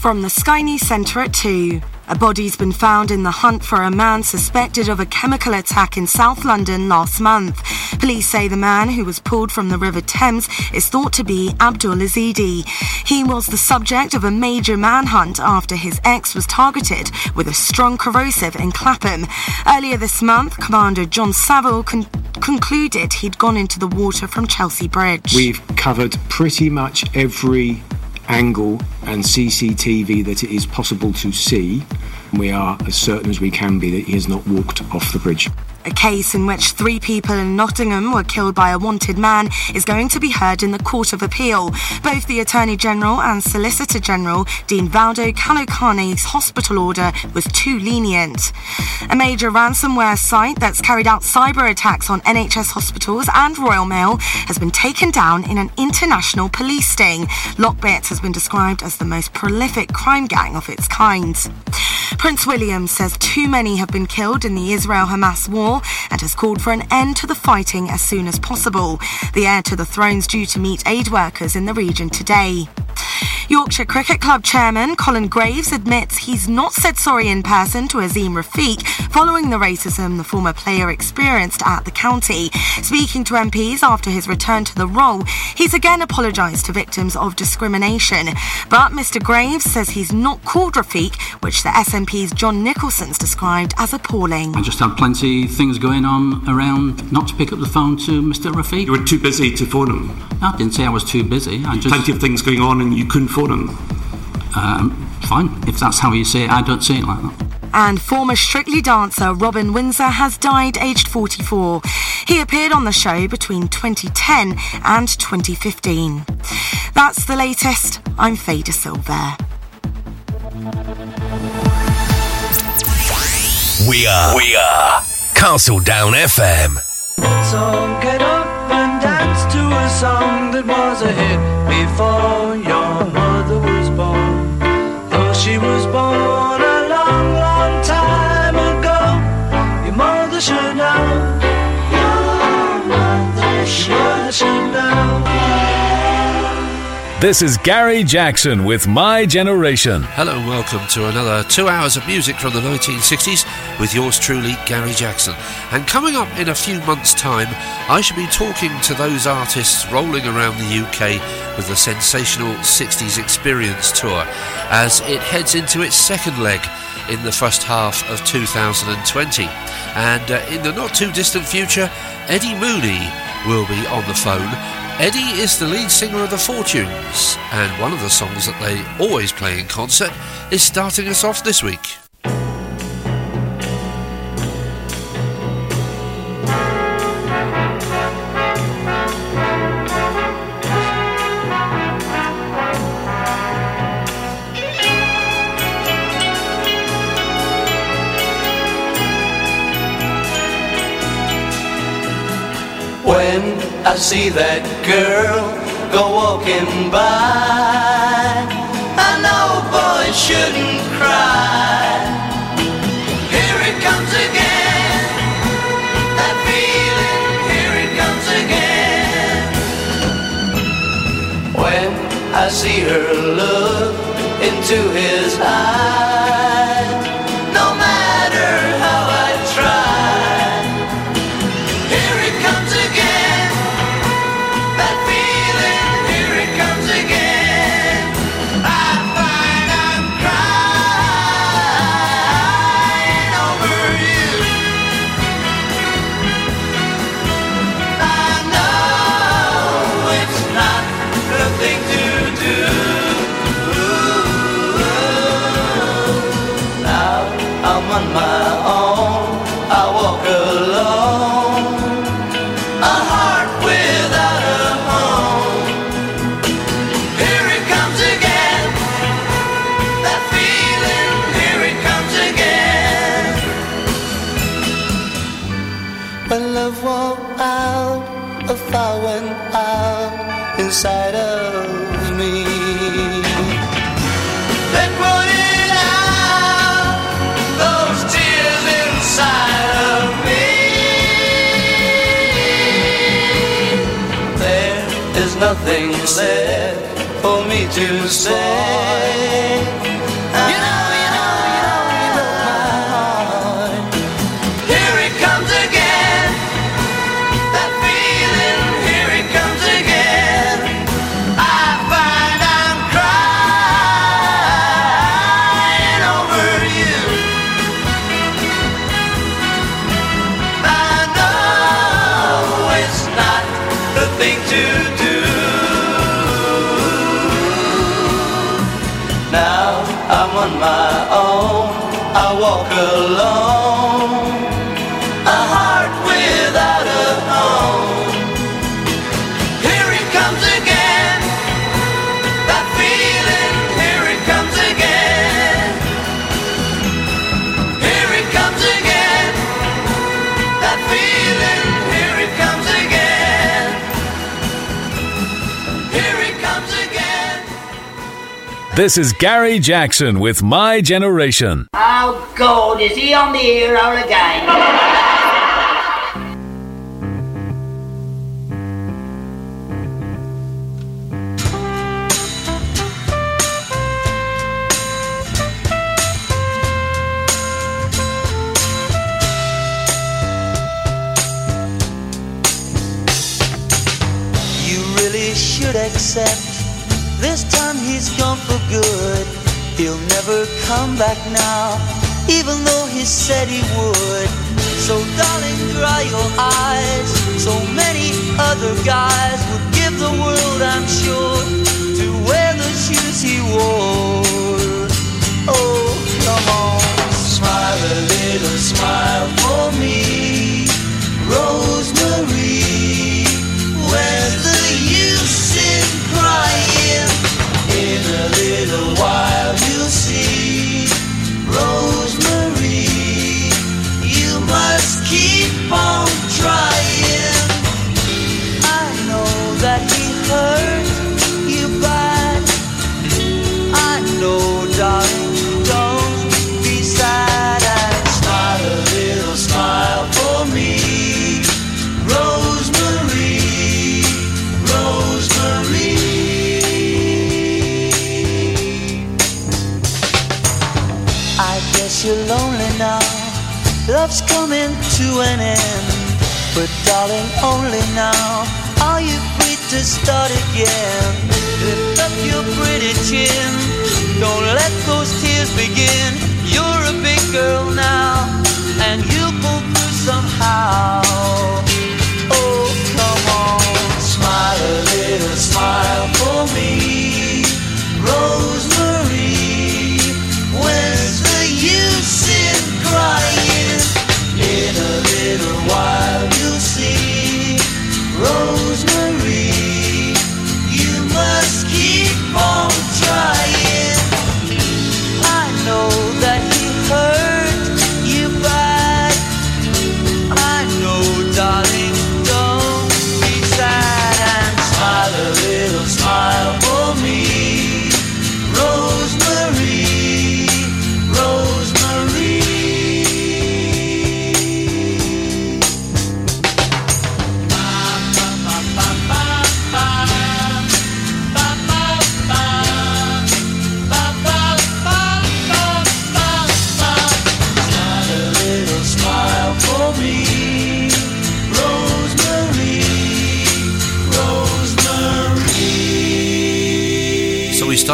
From the Sky News Centre at 2. A body's been found in the hunt for a man suspected of a chemical attack in South London last month. Police say the man who was pulled from the River Thames is thought to be Abdul Ezedi. He was the subject of a major manhunt after his ex was targeted with a strong corrosive in Clapham. Earlier this month, Commander Jon Savell con- concluded he'd gone into the water from Chelsea Bridge. We've covered pretty much every angle and CCTV that it is possible to see. We are as certain as we can be that he has not walked off the bridge. A case in which three people in Nottingham were killed by a wanted man is going to be heard in the Court of Appeal. Both the Attorney General and Solicitor General Dean Valdo Calocane's hospital order was too lenient. A major ransomware site that's carried out cyber attacks on NHS hospitals and Royal Mail has been taken down in an international police sting. Lockbit has been described as the most prolific crime gang of its kind. Prince William says too many have been killed in the Israel Hamas war and has called for an end to the fighting as soon as possible. The heir to the throne's due to meet aid workers in the region today. Yorkshire Cricket Club chairman Colin Graves admits he's not said sorry in person to Azeem Rafiq following the racism the former player experienced at the county. Speaking to MPs after his return to the role, he's again apologised to victims of discrimination. But Mr Graves says he's not called Rafiq, which the SNP's John Nicolson's described as appalling. I just had plenty of things going on around not to pick up the phone to Mr Rafiq. You were too busy to phone him. I didn't say I was too busy. I just Plenty of things going on and you couldn't phone him. um, fine. If that's how you say it, I don't say it like that. And former Strictly dancer Robin Windsor has died aged 44. He appeared on the show between 2010 and 2015. That's the latest. I'm Fader Silver. We are. We are. Castle Down FM. So get up and dance to a song that was a hit before your This is Gary Jackson with My Generation. Hello welcome to another two hours of music from the 1960s with yours truly, Gary Jackson. And coming up in a few months' time, I shall be talking to those artists rolling around the UK with the sensational 60s Experience Tour as it heads into its second leg in the first half of 2020. And uh, in the not too distant future, Eddie Mooney will be on the phone Eddie is the lead singer of the Fortunes, and one of the songs that they always play in concert is starting us off this week. When I see that girl go walking by, I know boys shouldn't cry. Here it comes again, that feeling, here it comes again. When I see her look into his eyes, For me to say. This is Gary Jackson with My Generation. Oh God, is he on the air all again? Back now, even though he said he would. So, darling, dry your eyes. So many other guys Love's coming to an end. But darling, only now are you free to start again. Lift up your pretty chin. Don't let those tears begin. You're a big girl now, and you'll pull through somehow. Oh, come on, smile a little smile for me,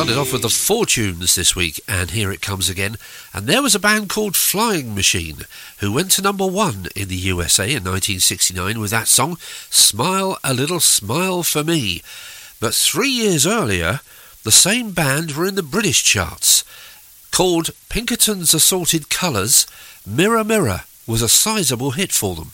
started off with the Fortunes this week, and here it comes again. And there was a band called Flying Machine who went to number one in the USA in 1969 with that song, Smile a Little Smile for Me. But three years earlier, the same band were in the British charts. Called Pinkerton's Assorted Colours, Mirror Mirror was a sizable hit for them.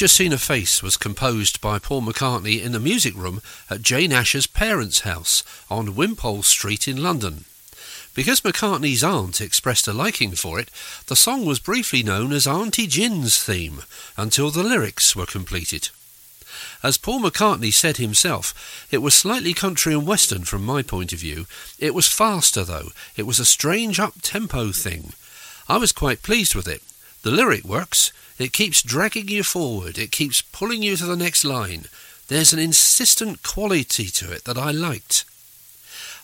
Just Seen a Face was composed by Paul McCartney in the music room at Jane Asher's parents' house on Wimpole Street in London. Because McCartney's aunt expressed a liking for it, the song was briefly known as Auntie Gin's theme until the lyrics were completed. As Paul McCartney said himself, it was slightly country and western from my point of view. It was faster, though. It was a strange up-tempo thing. I was quite pleased with it. The lyric works. It keeps dragging you forward. It keeps pulling you to the next line. There's an insistent quality to it that I liked.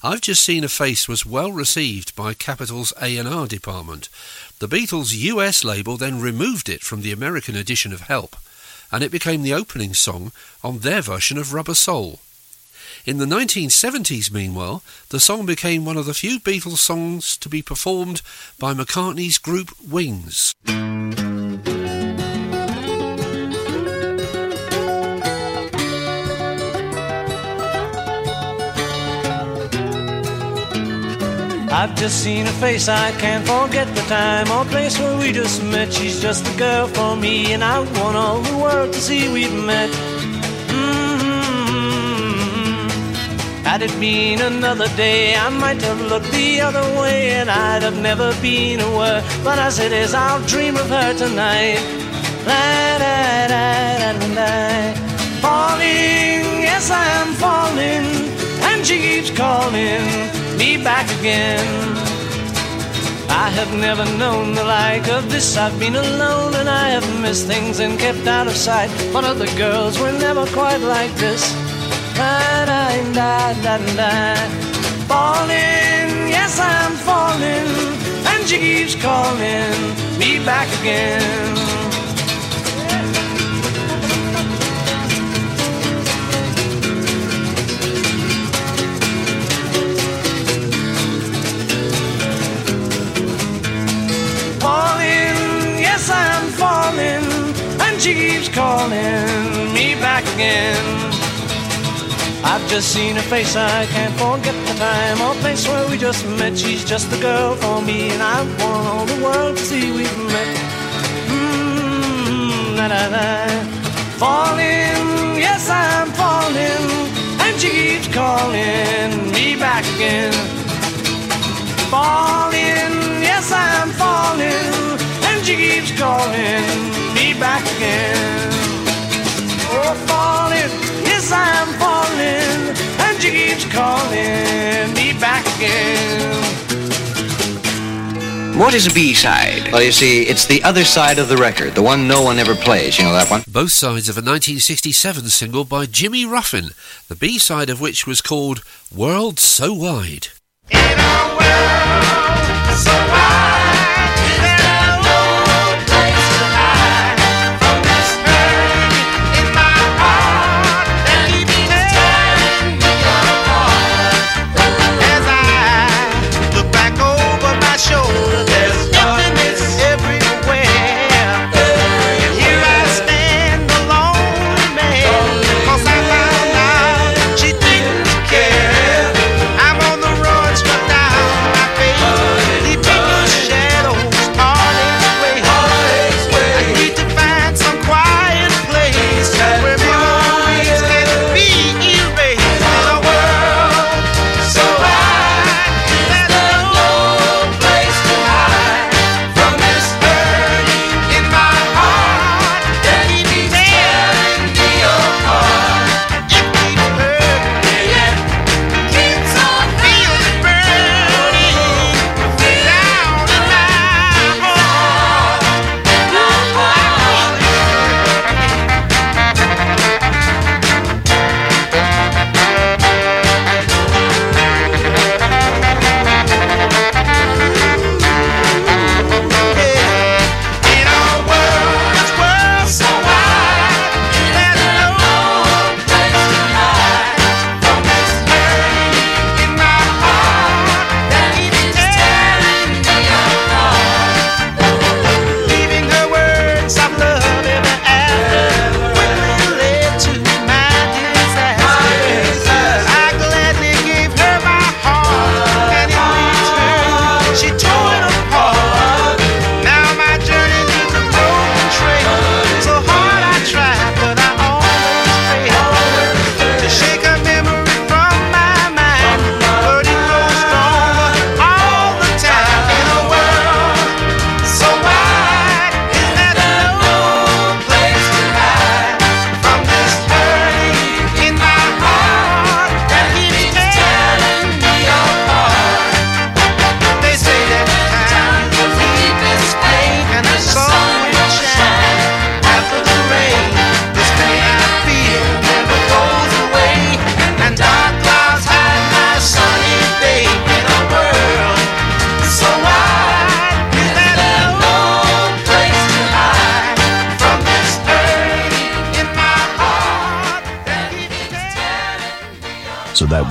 I've Just Seen a Face was well received by Capitol's A&R department. The Beatles' US label then removed it from the American edition of Help and it became the opening song on their version of Rubber Soul. In the 1970s, meanwhile, the song became one of the few Beatles songs to be performed by McCartney's group Wings. I've just seen her face, I can't forget the time or place where we just met. She's just the girl for me, and I want all the world to see we've met. Mm-hmm. Had it been another day, I might have looked the other way, and I'd have never been aware. But as it is, I'll dream of her tonight. La, da, da, da, da, da. Falling, yes, I am falling, she keeps calling me back again. I have never known the like of this. I've been alone and I have missed things and kept out of sight. But other girls were never quite like this. Falling, yes, I'm falling, and she keeps calling me back again. Keeps calling me back again. I've just seen her face, I can't forget the time or place where we just met. She's just the girl for me, and I want all the world to see we've met. Mmm, la la la. Falling, yes, I'm falling, and she keeps calling me back again. Falling, yes, I'm falling, and she keeps calling me back again. Oh, falling, yes, I'm falling, and she keeps calling me back again. What is a B-side? Well, you see, it's the other side of the record, the one no one ever plays. You know that one? Both sides of a 1967 single by Jimmy Ruffin, the B-side of which was called World So Wide. In a world so wide.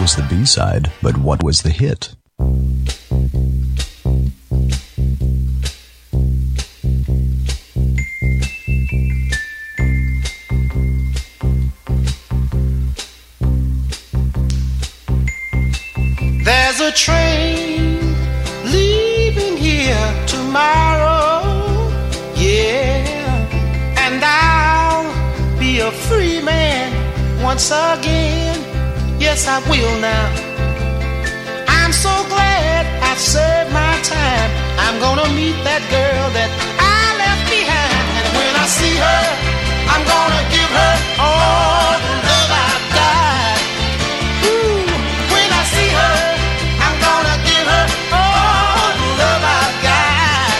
Was the B side, but what was the hit? I will now. I'm so glad I've served my time. I'm gonna meet that girl that I left behind, and when I see her, I'm gonna give her all the love I've got. Ooh, when I see her, I'm gonna give her all the love I've got.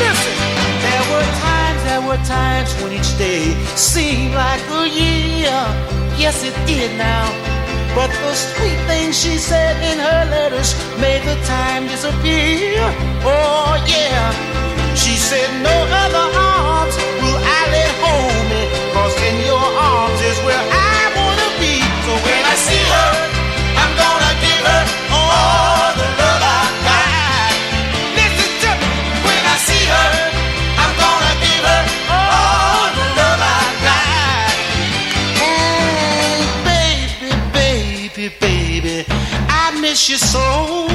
Listen, there were times, there were times when each day seemed like a year. Yes, it did now. But the sweet things she said in her letters made the time disappear. Oh, yeah. She said, No other arms will I let hold me. Cause in your arms is where I wanna be. So when I miss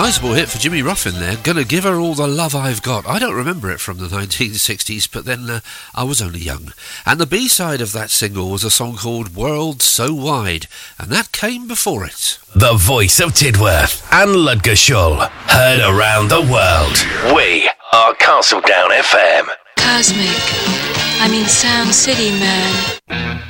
Sizable hit for Jimmy Ruffin there. Gonna give her all the love I've got. I don't remember it from the 1960s, but then uh, I was only young. And the B side of that single was a song called World So Wide, and that came before it. The voice of Tidworth and Ludgershall. Heard around the world. We are Castle Down FM. Cosmic. I mean Sound City, man.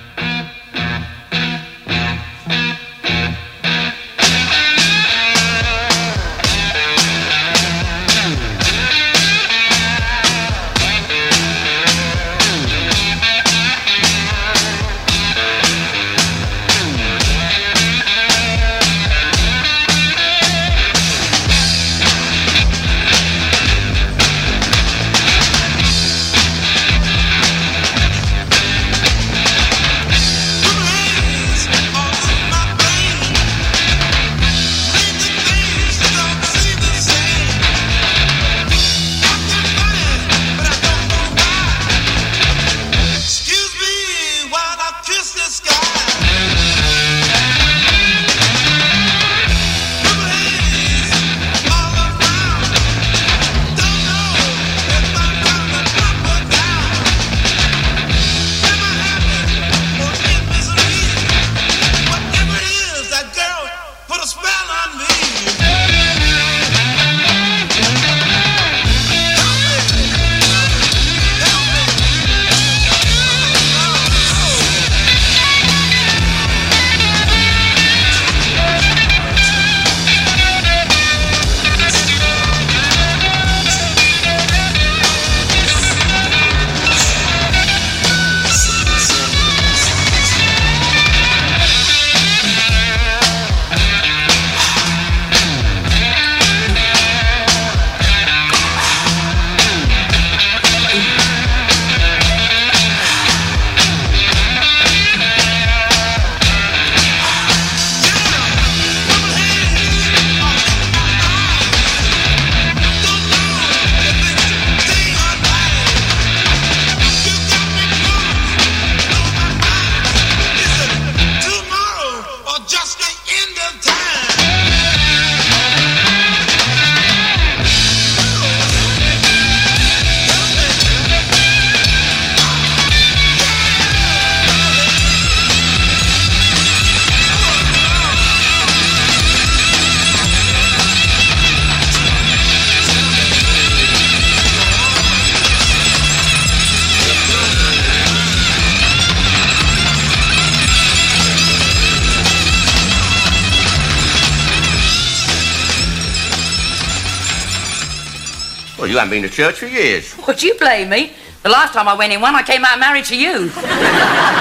Been to church for years. Would you blame me? The last time I went in one, I came out married to you.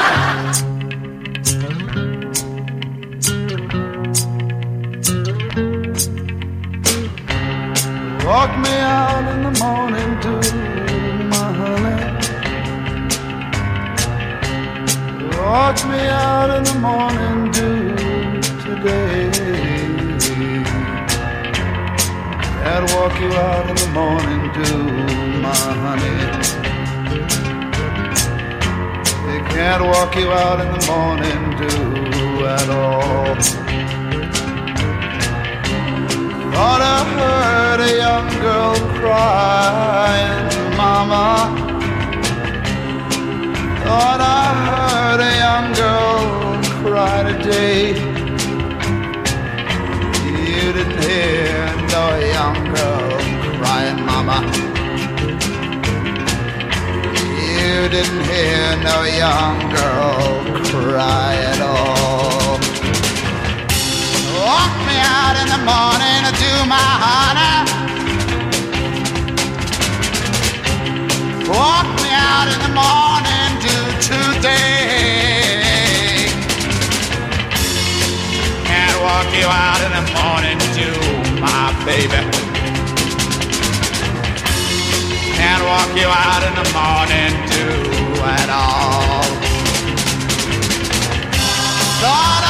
walk you out in the morning dew, my honey. They can't walk you out in the morning dew at all. Thought I heard a young girl crying, Mama. Thought I heard a young girl cry today. You didn't hear young girl crying, Mama. You didn't hear no young girl cry at all. Walk me out in the morning to do my honey. Walk me out in the morning to today. Can't walk you out in the morning baby. Can't walk you out in the morning to at all. Thought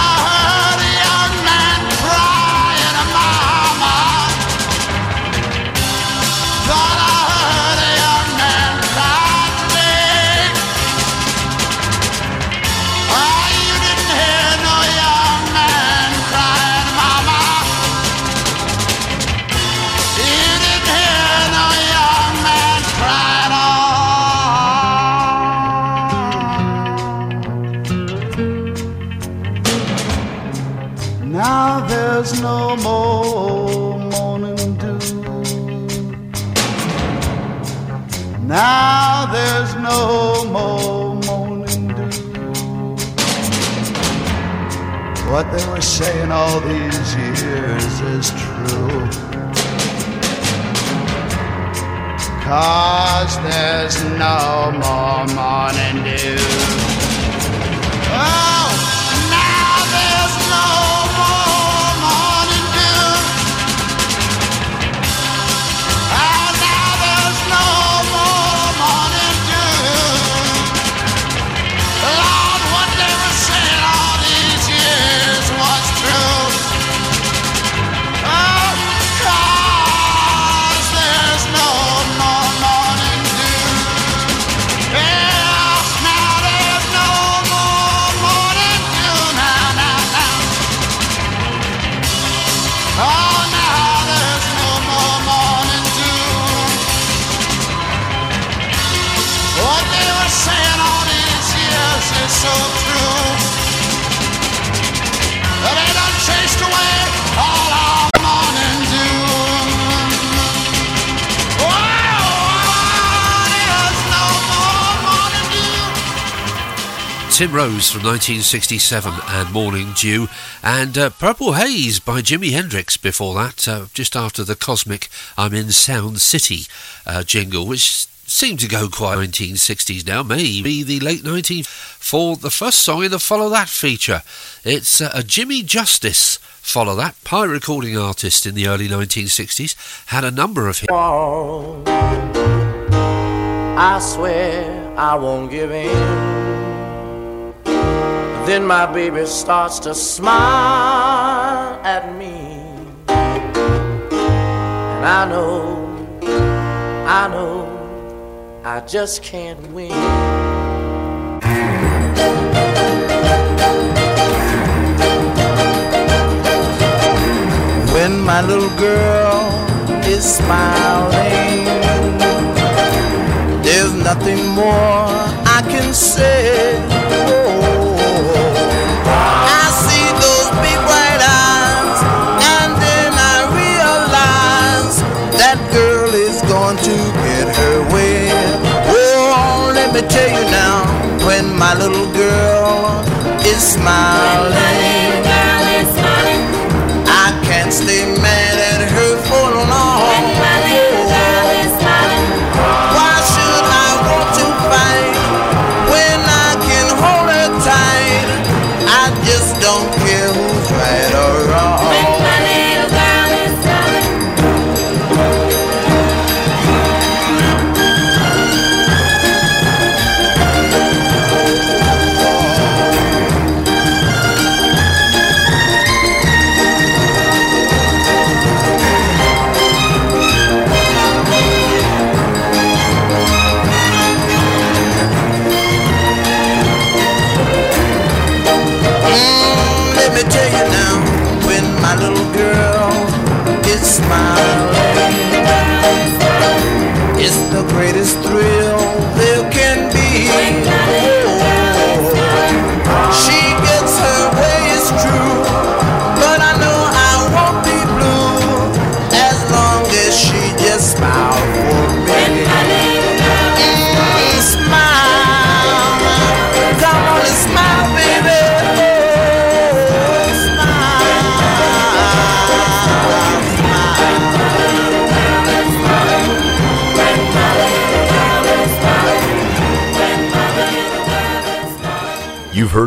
no more morning dew. What they were saying all these years is true. Cause there's no more morning dew. Tim Rose from 1967 and Morning Dew, and uh, Purple Haze by Jimi Hendrix before that, uh, just after the cosmic I'm in Sound City uh, jingle, which seemed to go quite 1960s now, maybe the late 19th, for the first song in the Follow That feature. It's uh, a Jimmy Justice Follow That, Pye recording artist in the early 1960s, had a number of hits. I swear I won't give in. Then my baby starts to smile at me. And I know, I know, I just can't win. When my little girl is smiling, there's nothing more I can say. Oh, me tell you now, when my little girl is smiling,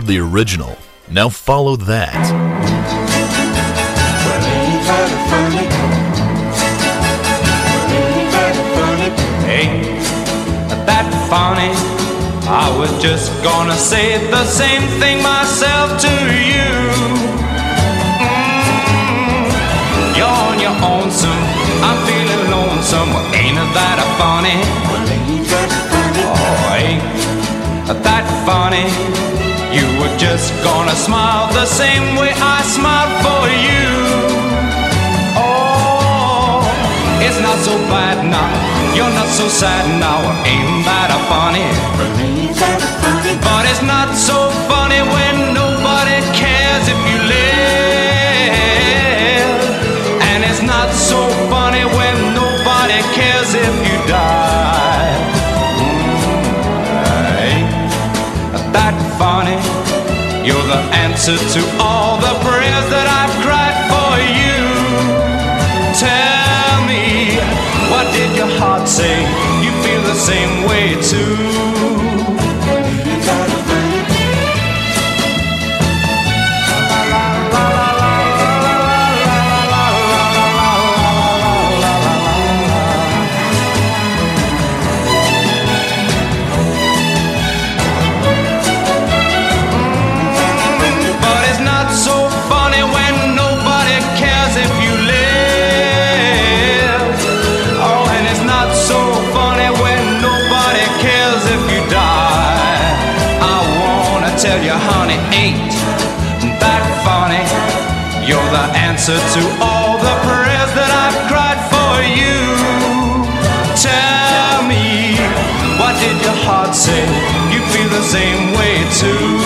heard the original. Now follow that. Ain't that funny? I was just gonna say the same thing myself to you. Mm, you're on your own soon. I'm feeling lonesome. Well, ain't that a funny? Oh, ain't that funny? You were just gonna smile the same way I smiled for you. Oh, it's not so bad now. You're not so sad now. Ain't that a funny? But it's not so funny answer to all the prayers that I've cried for you. Tell me, what did your heart say? You feel the same way answer to all the prayers that I've cried for you. Tell me, what did your heart say? You feel the same way too.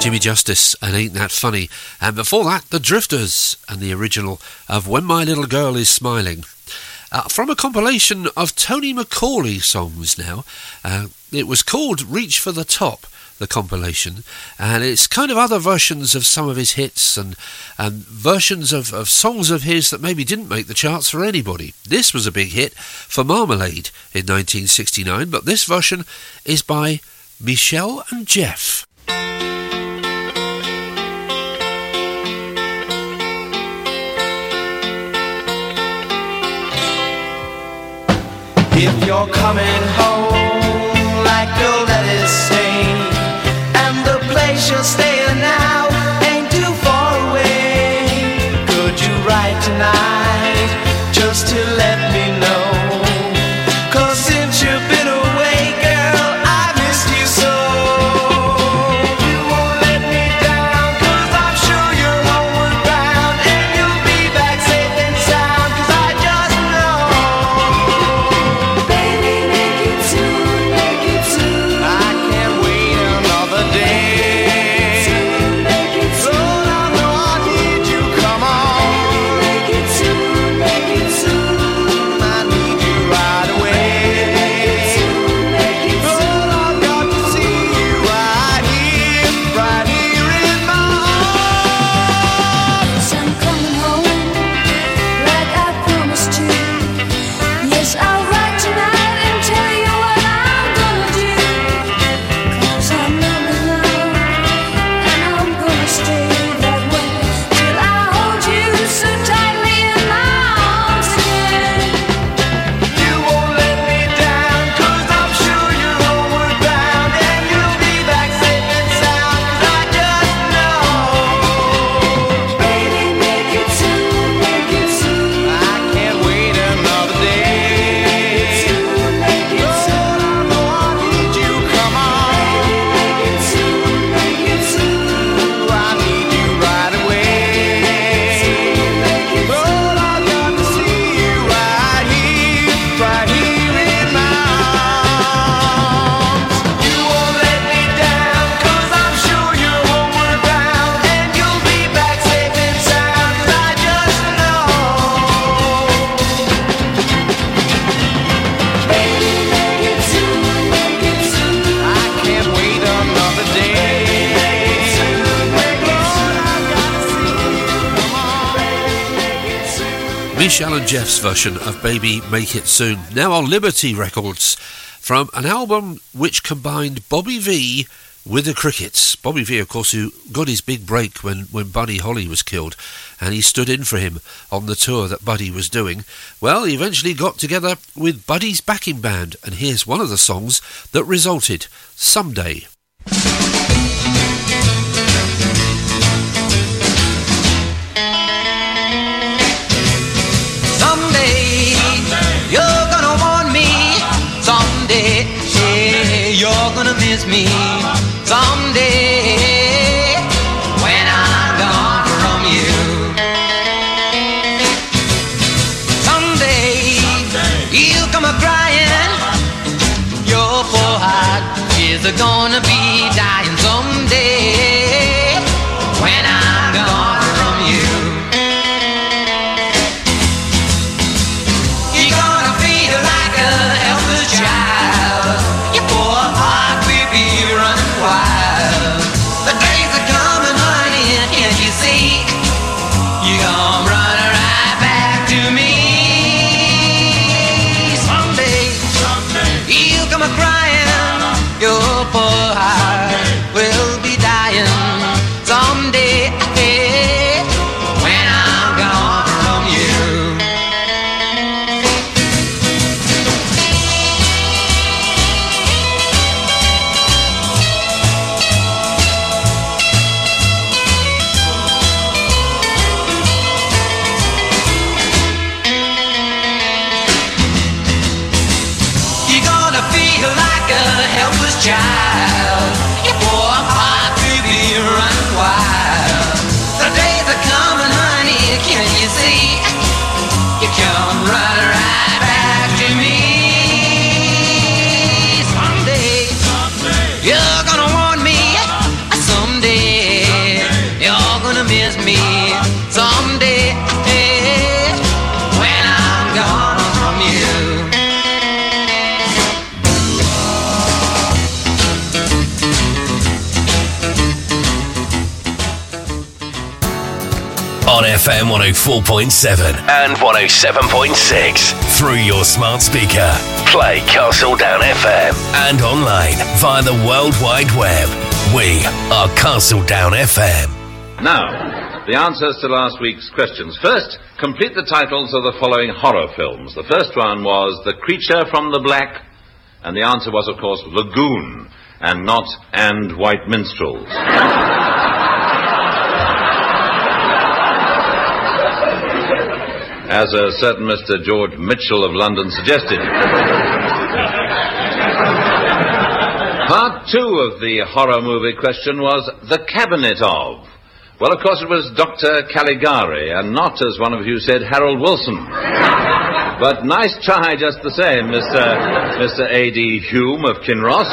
Jimmy Justice and Ain't That Funny. And before that, The Drifters and the original of When My Little Girl Is Smiling. Uh, from a compilation of Tony Macaulay songs now. Uh, it was called Reach for the Top, the compilation, and it's kind of other versions of some of his hits and, and versions of, of songs of his that maybe didn't make the charts for anybody. This was a big hit for Marmalade in 1969, but this version is by Michelle and Jeff. If you're coming home the Jeff's version of Baby Make It Soon, now on Liberty Records, from an album which combined Bobby Vee with the Crickets. Bobby Vee, of course, who got his big break when, when Buddy Holly was killed, and he stood in for him on the tour that Buddy was doing. Well, he eventually got together with Buddy's backing band, and here's one of the songs that resulted Someday. Me. On FM 104.7 and 107.6. Through your smart speaker. Play Castle Down FM. And online via the World Wide Web. We are Castle Down FM. Now, the answers to last week's questions. First, complete the titles of the following horror films. The first one was The Creature from the Black, and the answer was, of course, Lagoon, and not And White Minstrels. As a certain Mr. George Mitchell of London suggested. Part two of the horror movie question was The Cabinet of. Well, of course, it was Dr. Caligari, and not, as one of you said, Harold Wilson. But nice try just the same, Mr. Mr. A.D. Hume of Kinross.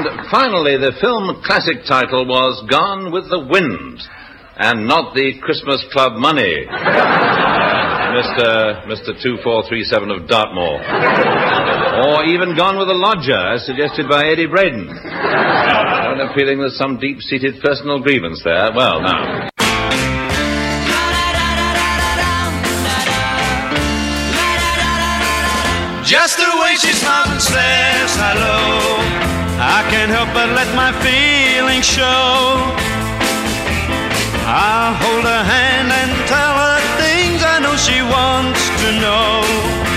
And finally, the film classic title was Gone with the Wind, and not the Christmas Club Money. Mr. Mr. 2437 of Dartmoor. Or even Gone with a Lodger, as suggested by Eddie Braben. I have a feeling there's some deep seated personal grievance there. Well, now. Just the way she smiles and says hello. I can't help but let my feelings show. I'll hold her hand and tell her things I know she wants to know.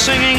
Singing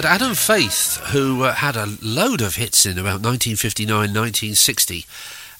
heard Adam Faith, who uh, had a load of hits in about 1959, 1960,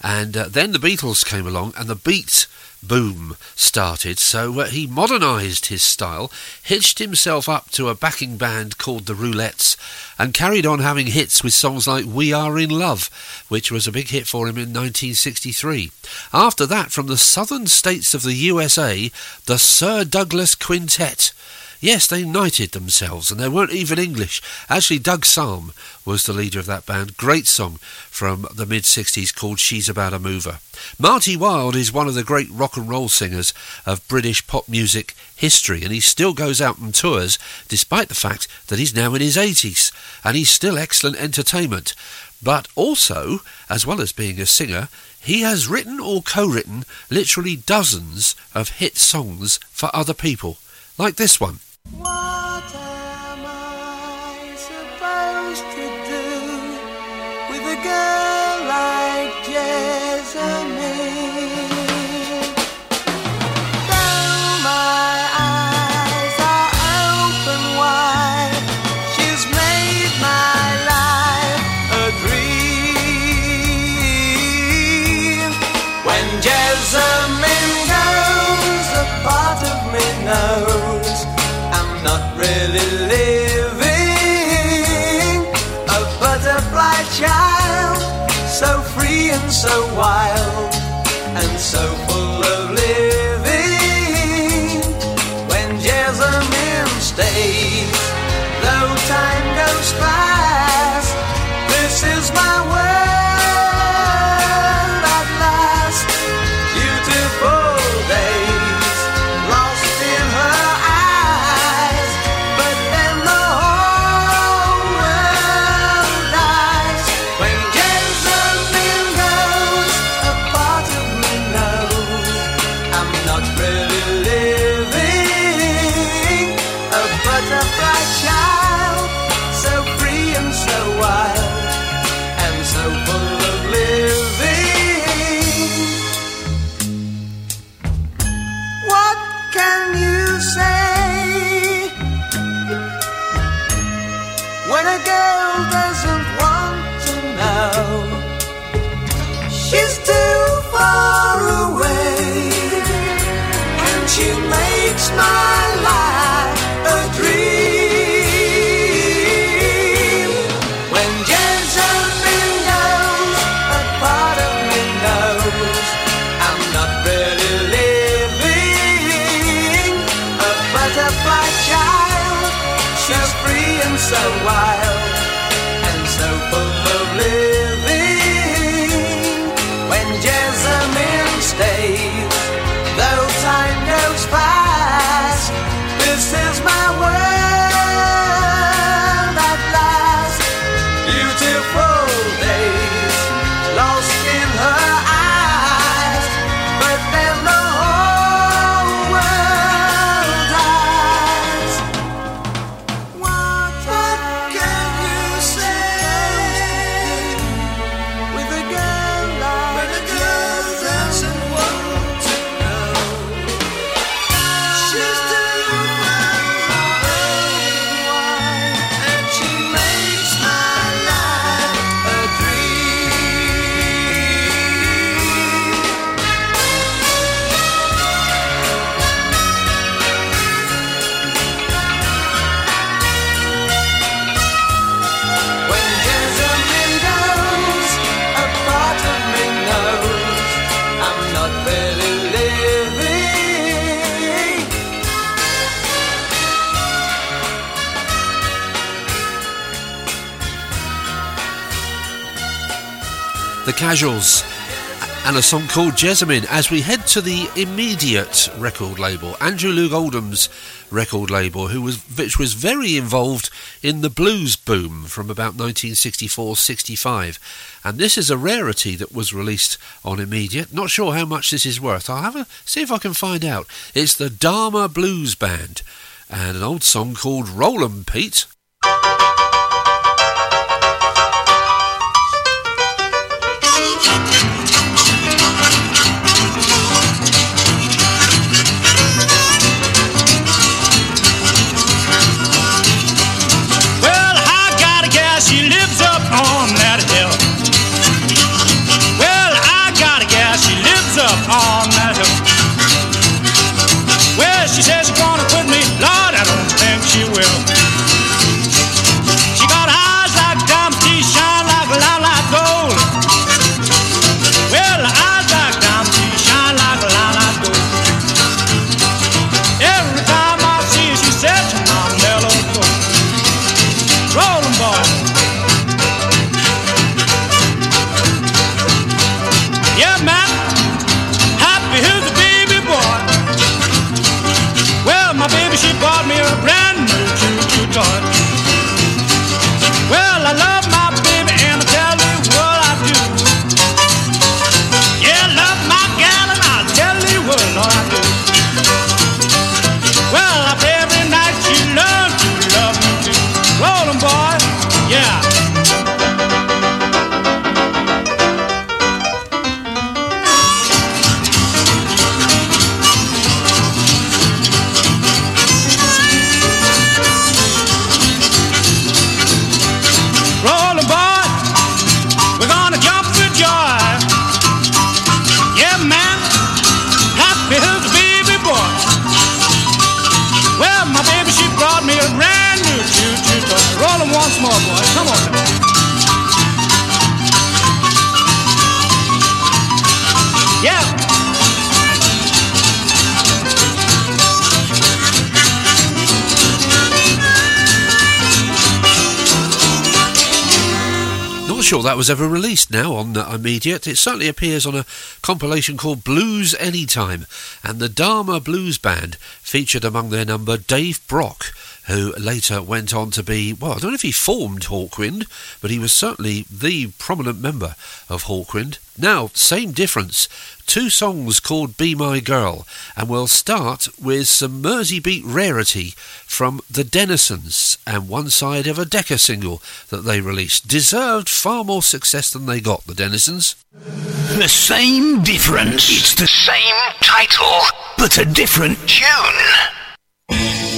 and uh, then the Beatles came along and the beat boom started. So uh, he modernised his style, hitched himself up to a backing band called the Roulettes, and carried on having hits with songs like We Are in Love, which was a big hit for him in 1963. After that, from the southern states of the USA, the Sir Douglas Quintet. Yes, they knighted themselves, and they weren't even English. Actually, Doug Sahm was the leader of that band. Great song from the mid 60s called She's About a Mover. Marty Wilde is one of the great rock and roll singers of British pop music history, and he still goes out on tours despite the fact that he's now in his 80s, and he's still excellent entertainment. But also, as well as being a singer, he has written or co written literally dozens of hit songs for other people, like this one. What am I supposed to do with a girl like Jessamine? The Casuals, and a song called Jessamine as we head to the immediate record label, Andrew Loog Oldham's record label, who was which was very involved in the blues boom from about 1964-65. And this is a rarity that was released on immediate. Not sure how much this is worth. I'll have a see if I can find out. It's the Dharma Blues Band and an old song called Roll 'Em Pete. Sure that was ever released now on uh, immediate. It certainly appears on a compilation called Blues Anytime, and the Dharma Blues Band featured among their number Dave Brock, who later went on to be, well, I don't know if he formed Hawkwind, but he was certainly the prominent member of Hawkwind. Now, same difference. Two songs called Be My Girl, and we'll start with some Merseybeat rarity from the Denisons and one side of a Decca single that they released. Deserved far more success than they got, the Denisons. The same difference. It's the same title, but a different tune.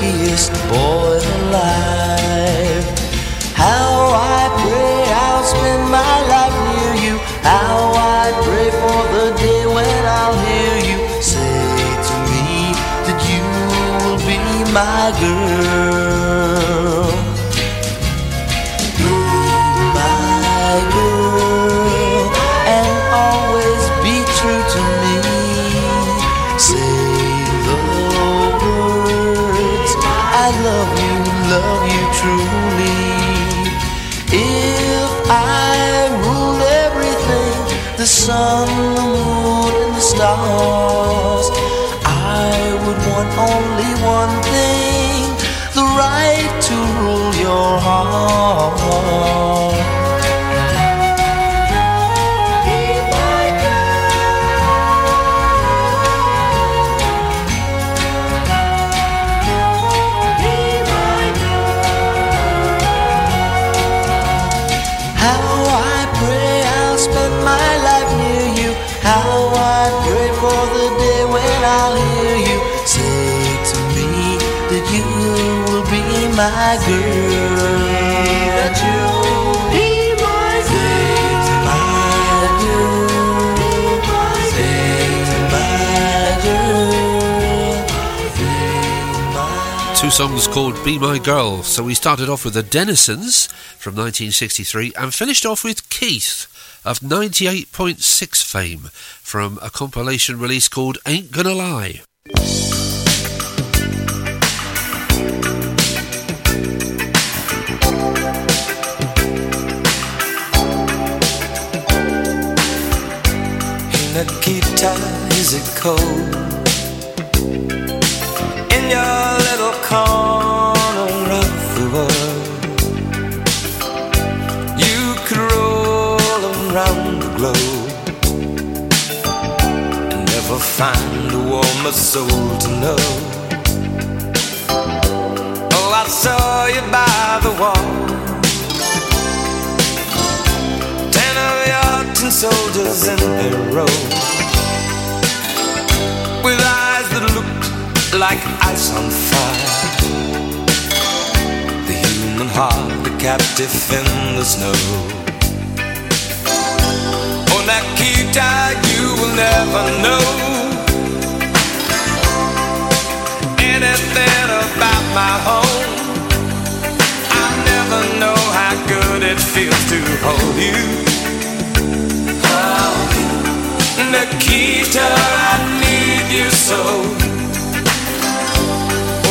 luckiest boy alive. How I pray I'll spend my life near you. How I pray for the day when I'll hear you say to me that you will be my girl. songs called Be My Girl. So we started off with The Denisons from 1963 and finished off with Keith of 98.6 fame from a compilation release called Ain't Gonna Lie. In the guitar, is it cold? corner of the world. You could roll around the globe never find a warmer soul to know. Oh, I saw you by the wall. Ten of your ten soldiers in a row with eyes that look like ice on fire. The human heart, a captive in the snow. Oh, Nikita, you will never know anything about my home. I never know how good it feels to hold you. Nikita, I need you so.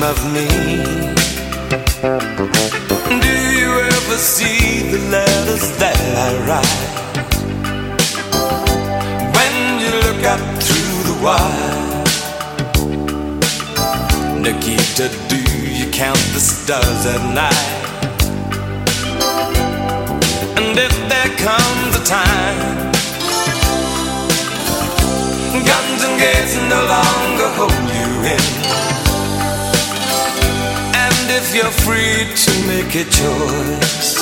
dream of me? Do you ever see the letters that I write? When you look up through the wire, Nikita, do you count the stars at night? And if there comes a time Guns and gates no longer hold you in. You're free to make a choice,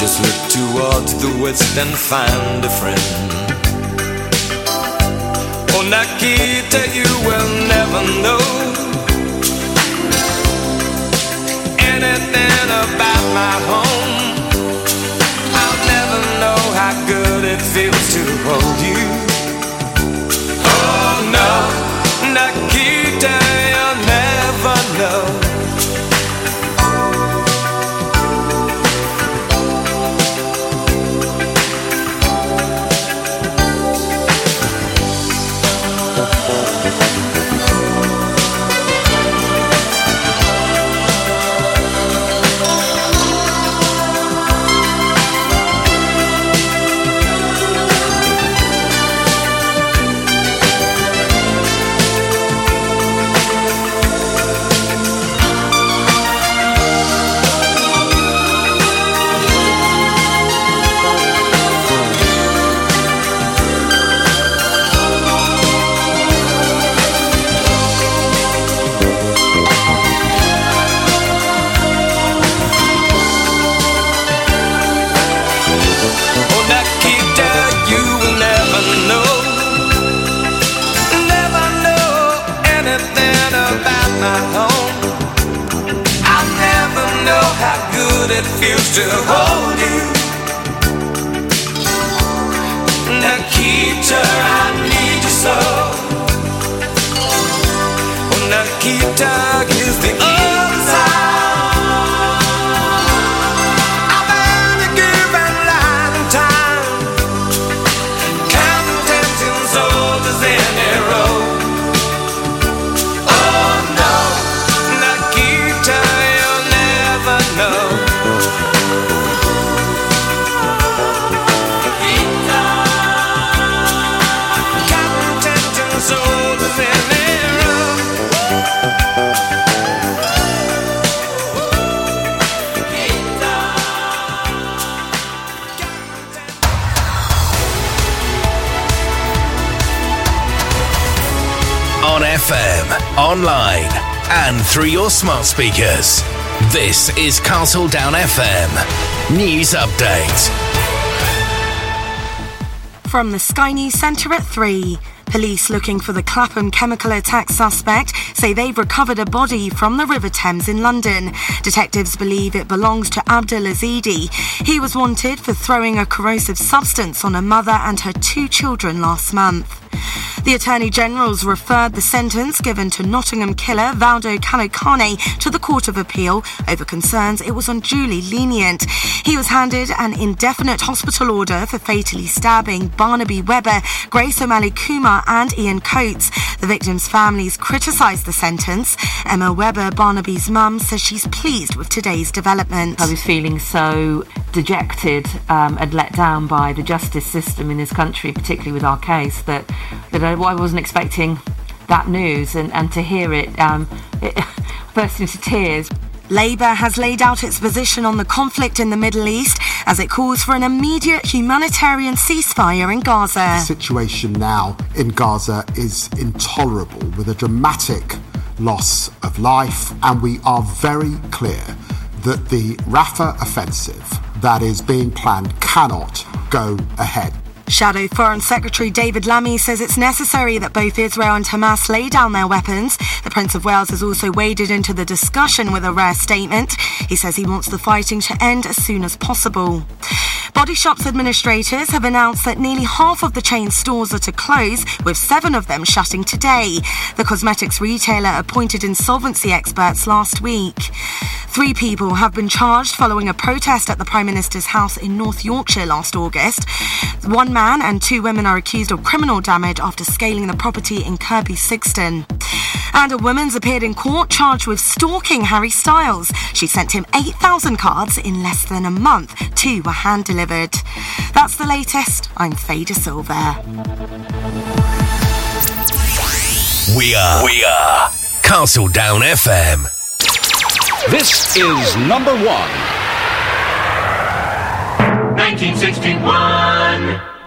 just look towards the west and find a friend. Oh, Nikita, you will never know anything about my home. I'll never know how good it feels to hold you. To hold you. Nikita, I need you so. Nikita is the online, and through your smart speakers. This is Castle Down FM. News update. From the Sky News Centre at 3. Police looking for the Clapham chemical attack suspect say they've recovered a body from the River Thames in London. Detectives believe it belongs to Abdul Ezedi. He was wanted for throwing a corrosive substance on a mother and her two children last month. The Attorney General's referred the sentence given to Nottingham killer Valdo Calocane to the Court of Appeal over concerns it was unduly lenient. He was handed an indefinite hospital order for fatally stabbing Barnaby Webber, Grace O'Malley Kumar, and Ian Coates. The victims' families criticised the sentence. Emma Webber, Barnaby's mum, says she's pleased with today's development. I was feeling so dejected um, and let down by the justice system in this country, particularly with our case, that that I, wasn't expecting that news, and, and to hear it, um, it burst into tears. Labour has laid out its position on the conflict in the Middle East as it calls for an immediate humanitarian ceasefire in Gaza. The situation now in Gaza is intolerable with a dramatic loss of life, and we are very clear that the Rafah offensive that is being planned cannot go ahead. Shadow Foreign Secretary David Lammy says it's necessary that both Israel and Hamas lay down their weapons. The Prince of Wales has also waded into the discussion with a rare statement. He says he wants the fighting to end as soon as possible. Body Shop's administrators have announced that nearly half of the chain stores are to close, with seven of them shutting today. The cosmetics retailer appointed insolvency experts last week. Three people have been charged following a protest at the Prime Minister's house in North Yorkshire last August. One man and two women are accused of criminal damage after scaling the property in Kirby Sixton. And a woman's appeared in court charged with stalking Harry Styles. She sent him 8,000 cards in less than a month. Two were hand delivered. That's the latest. I'm Fader Silver. We are. We are. Castle Down FM. This is number one. 1961.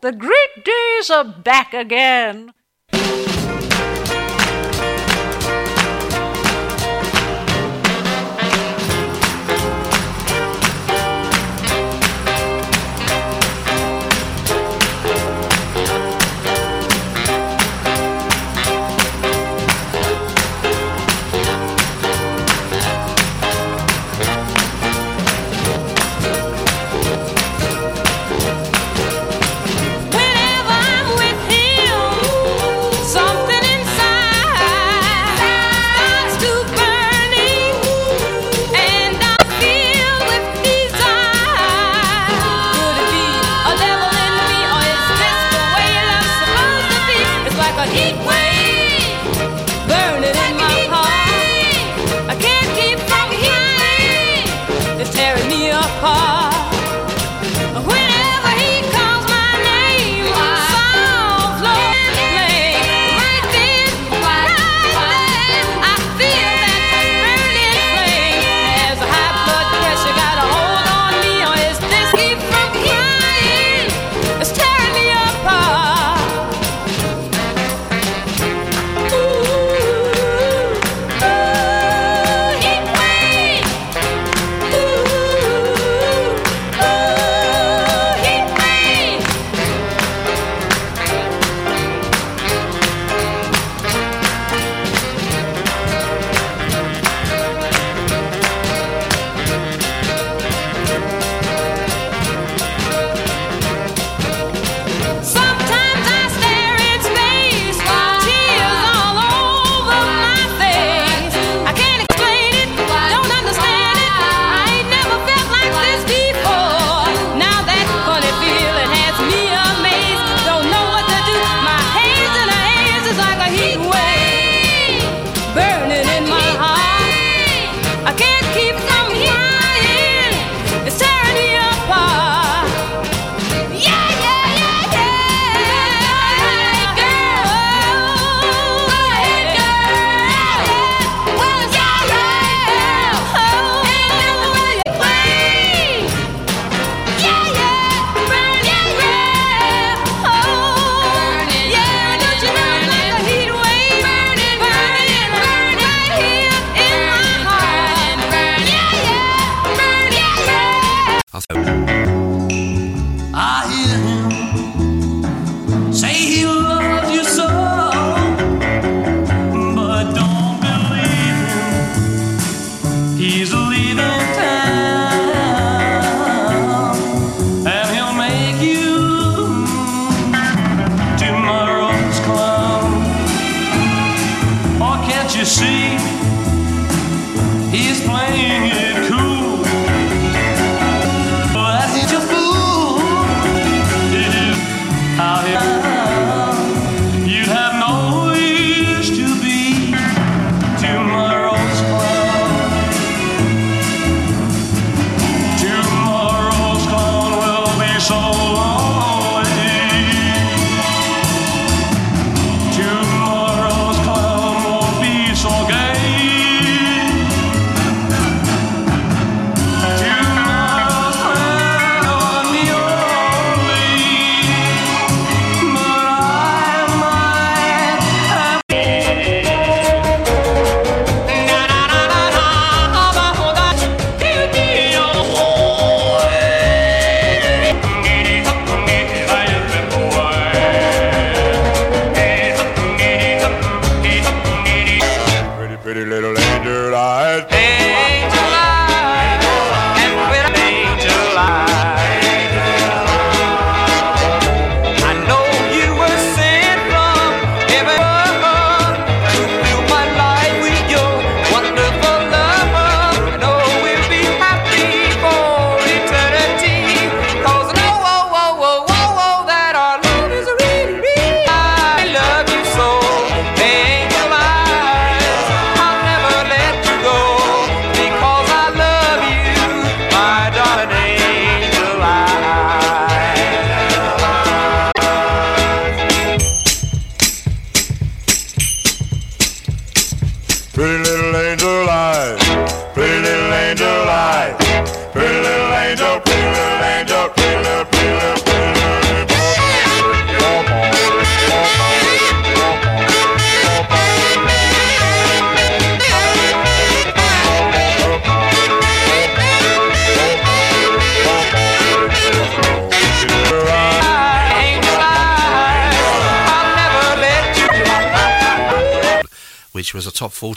The great days are back again.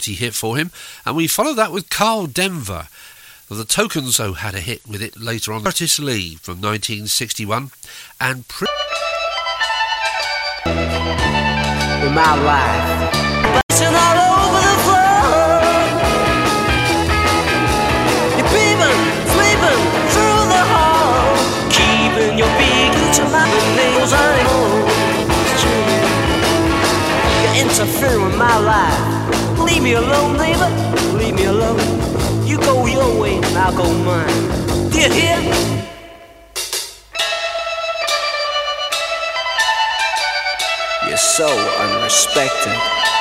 40 hit for him. And we followed that with Karl Denver. The Tokenso had a hit with it later on. Curtis Lee from 1961. And in my life. With my life. Leave me alone, neighbor. Leave me alone. You go your way and I'll go mine. Do you hear? You're so unrespected.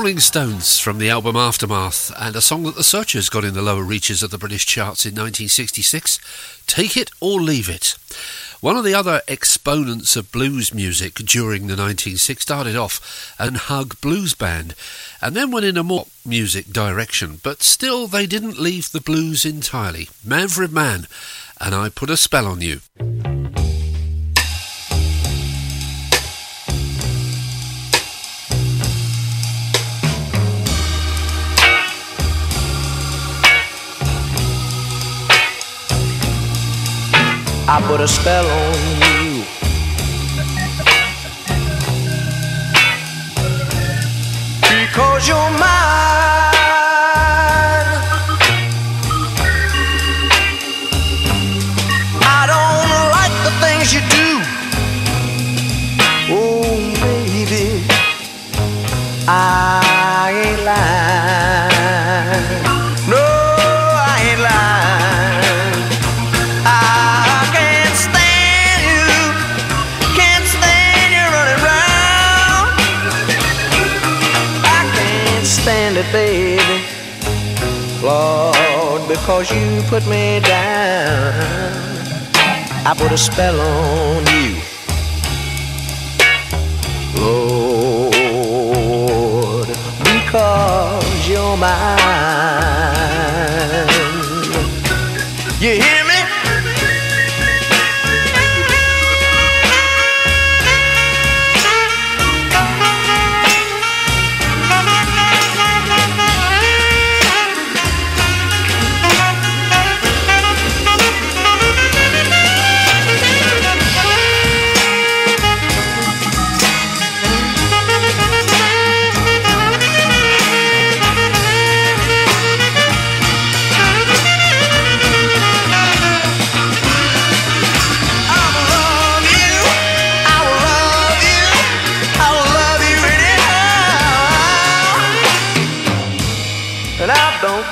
Rolling Stones from the album Aftermath, and a song that the Searchers got in the lower reaches of the British charts in 1966 Take It or Leave It. One of the other exponents of blues music during the 1960s started off an Hugg Blues Band, and then went in a more music direction, but still they didn't leave the blues entirely. Manfred Mann, and I Put a Spell on You. I put a spell on you. Because you're mine. Because you put me down. I put a spell on you. Lord, because you're mine.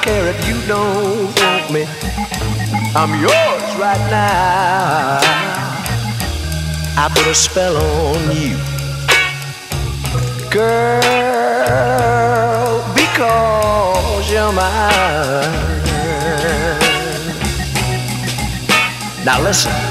Care if you don't want me. I'm yours right now. I put a spell on you. Girl, because you're mine. Now listen.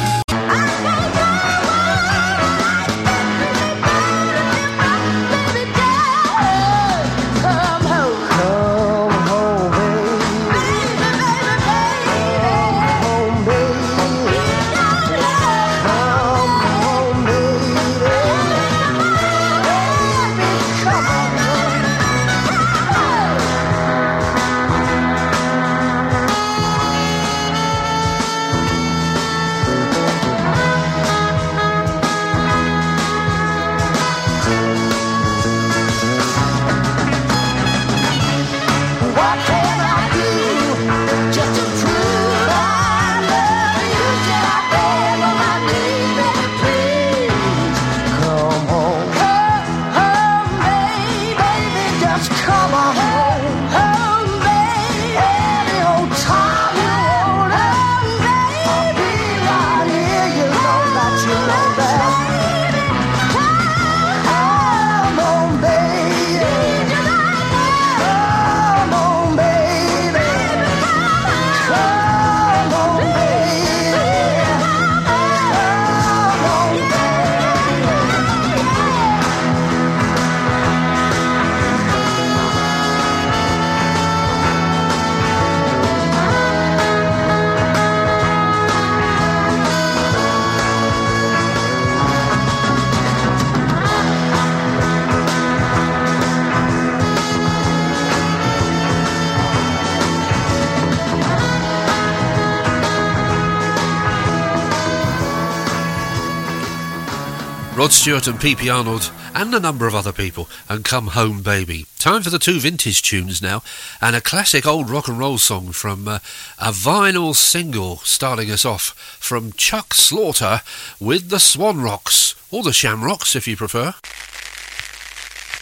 Rod Stewart and P.P. Arnold, and a number of other people, and Come Home Baby. Time for the two vintage tunes now, and a classic old rock and roll song from uh, a vinyl single starting us off from Chuck Slaughter with the Swan Rocks, or the Shamrocks if you prefer.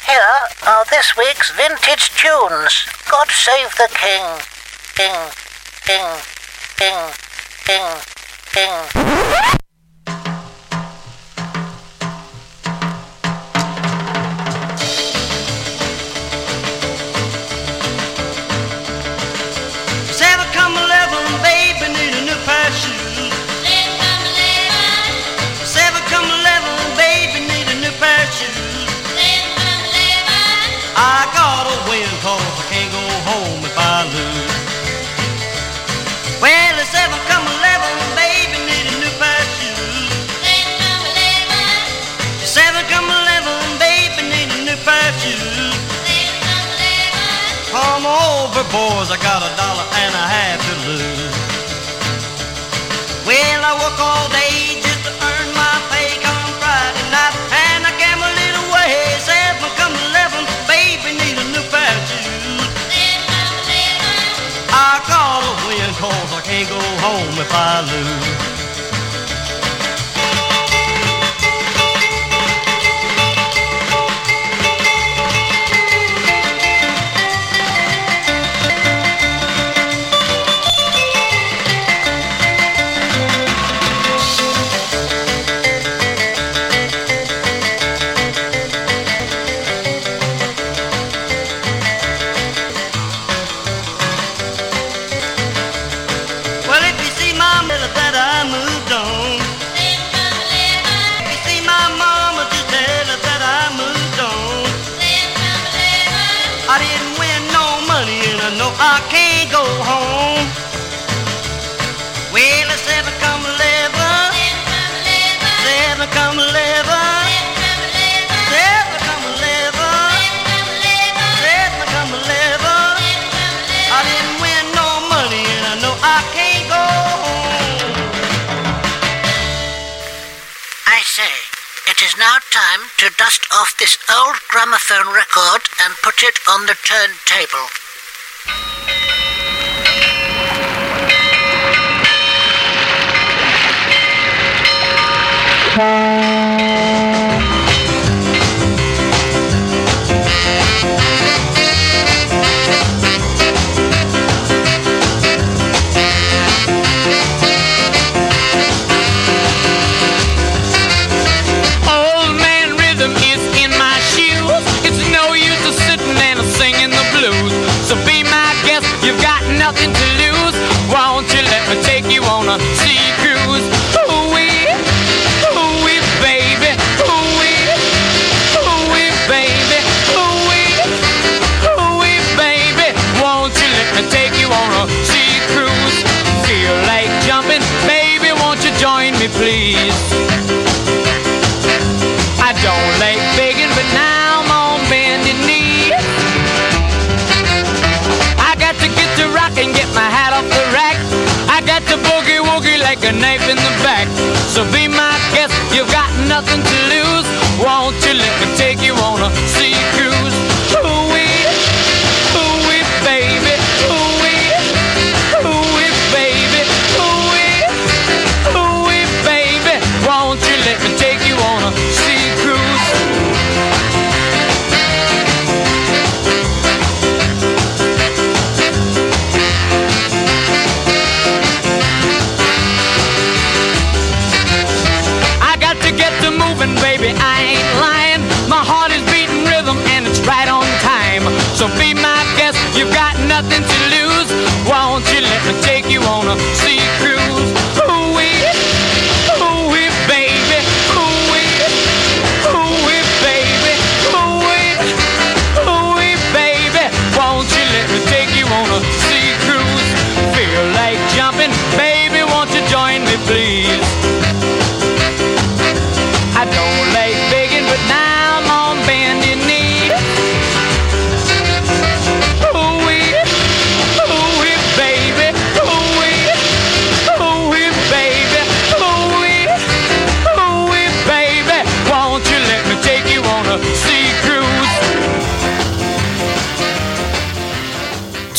Here are this week's vintage tunes. God save the king. King, king, king, king, king. I gotta win, cause I can't go home if I lose. Well, it's seven come eleven, baby, need a new pair of shoes. Seven come eleven, baby, need a new pair of shoes. Come over, boys, I got a dollar and a half to lose. Well, I work all day can't go home if I lose. gramophone record and put it on the turntable. nothing to gonna see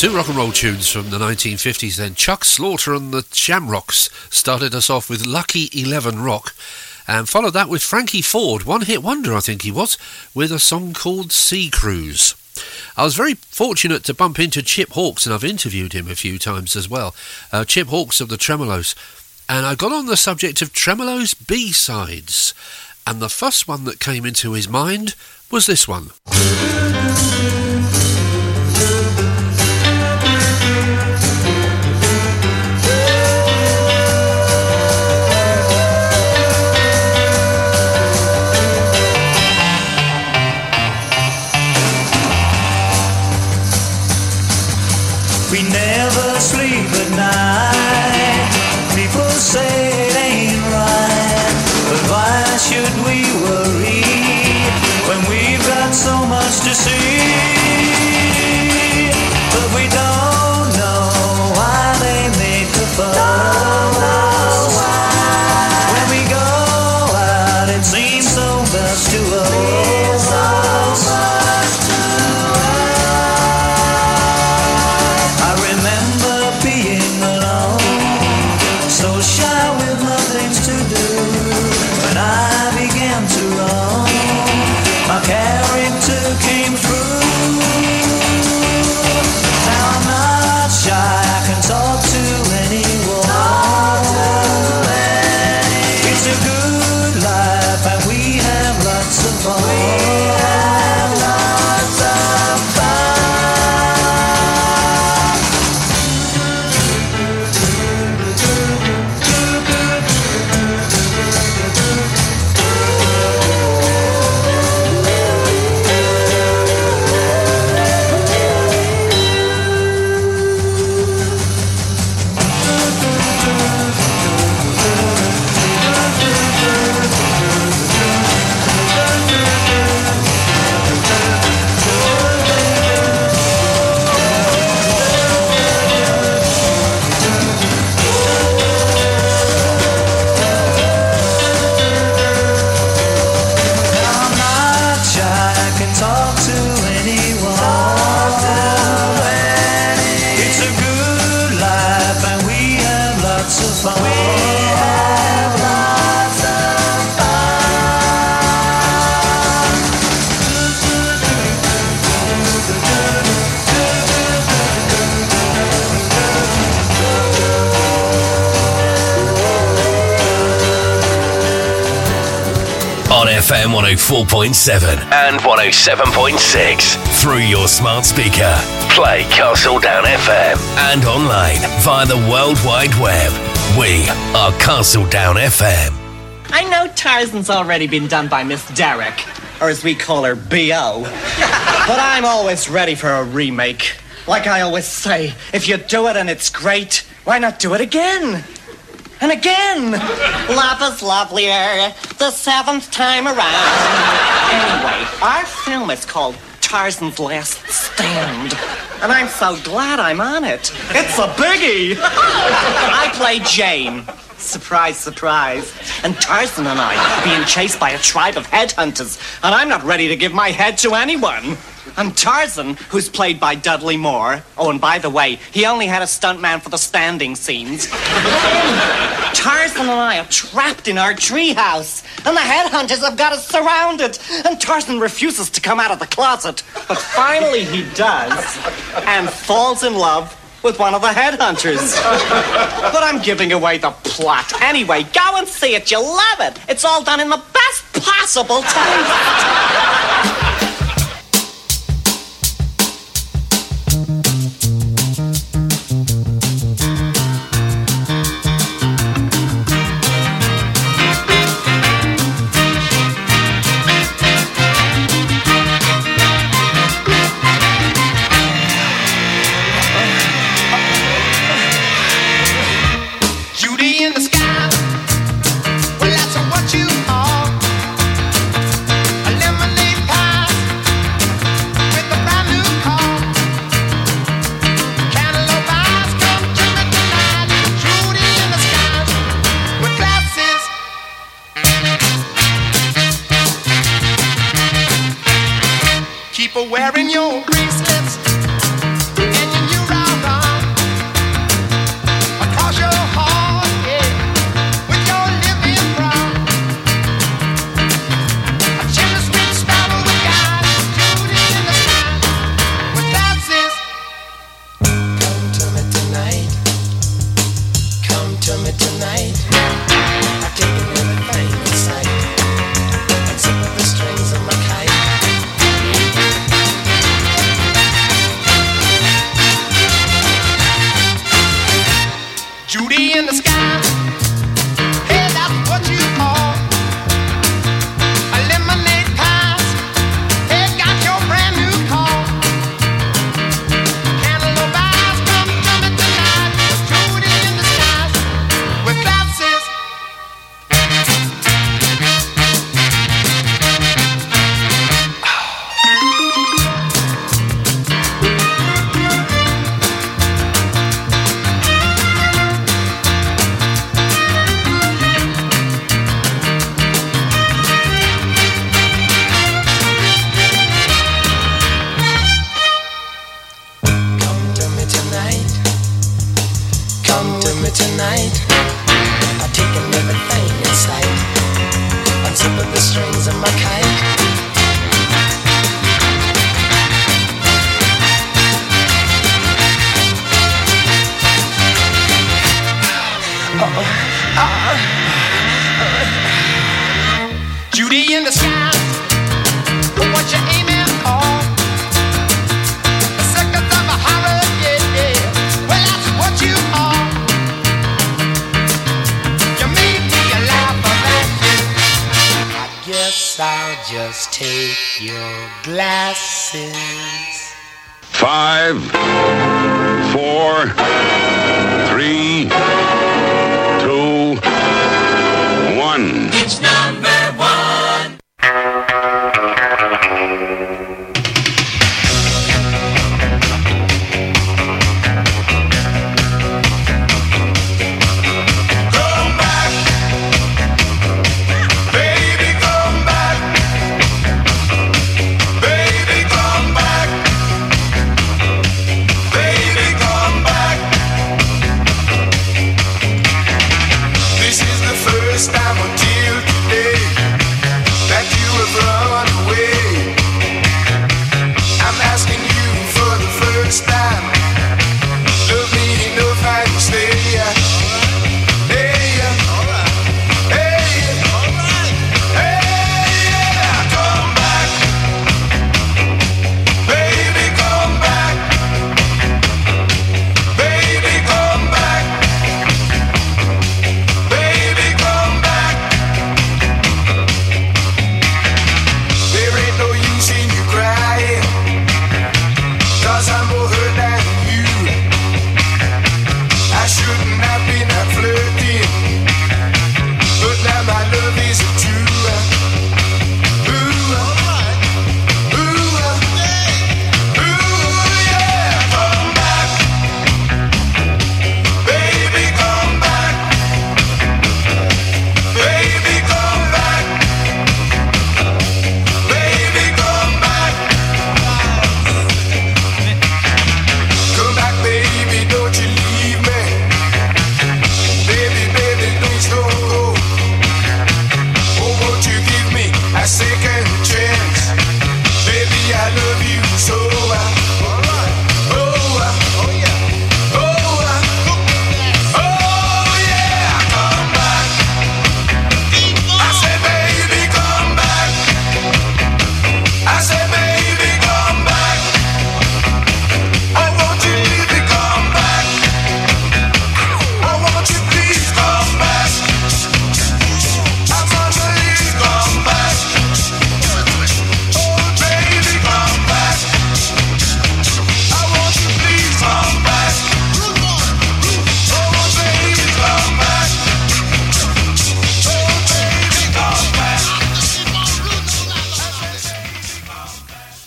Two rock and roll tunes from the 1950s then. Chuck Slaughter and the Shamrocks started us off with Lucky 11 Rock and followed that with Frankie Ford, one hit wonder I think he was, with a song called Sea Cruise. I was very fortunate to bump into Chip Hawkes, and I've interviewed him a few times as well. Uh, Chip Hawkes of the Tremeloes. And I got on the subject of Tremeloes B-sides. And the first one that came into his mind was this one. FM 104.7 and 107.6 through your smart speaker. Play Castle Down FM and online via the World Wide Web. We are Castle Down FM. I know Tarzan's already been done by Miss Derek, or as we call her, B.O. but I'm always ready for a remake. Like I always say, if you do it and it's great, why not do it again? And again! Love is lovelier the seventh time around. Anyway, our film is called Tarzan's Last Stand. And I'm so glad I'm on it. It's a biggie! I play Jane. Surprise, surprise. And Tarzan and I being chased by a tribe of headhunters, and I'm not ready to give my head to anyone. And Tarzan, who's played by Dudley Moore. Oh, and by the way, he only had a stuntman for the standing scenes. Tarzan and I are trapped in our treehouse, and the headhunters have got us surrounded. And Tarzan refuses to come out of the closet, but finally he does, and falls in love with one of the headhunters. but I'm giving away the plot. Anyway, go and see it. You'll love it. It's all done in the best possible taste. Wearing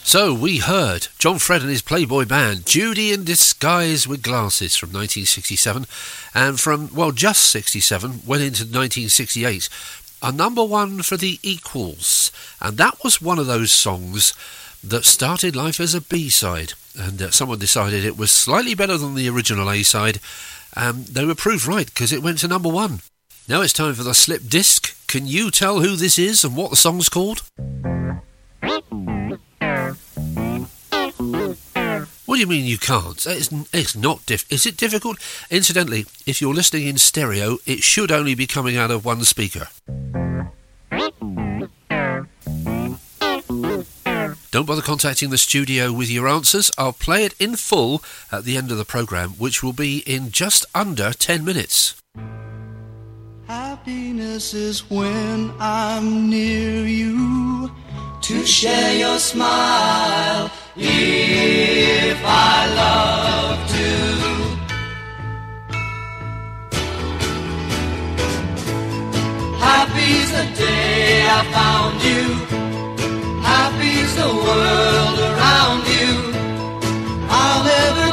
So we heard John Fred and his Playboy band, Judy in Disguise with Glasses from 1967, and from, well, just 67, went into 1968, a number one for the Equals. And that was one of those songs that started life as a B-side. And uh, someone decided it was slightly better than the original A-side. Um, they were proved right because it went to number one. Now it's time for the slip disc. Can you tell who this is and what the song's called? What do you mean you can't? It's, it's not diff. Is it difficult? Incidentally, if you're listening in stereo, it should only be coming out of one speaker. Don't bother contacting the studio with your answers. I'll play it in full at the end of the programme, which will be in just under 10 minutes. Happiness is when I'm near you to share your smile. If I love to, happy's the day I found you. Happy's the world around you. I'll never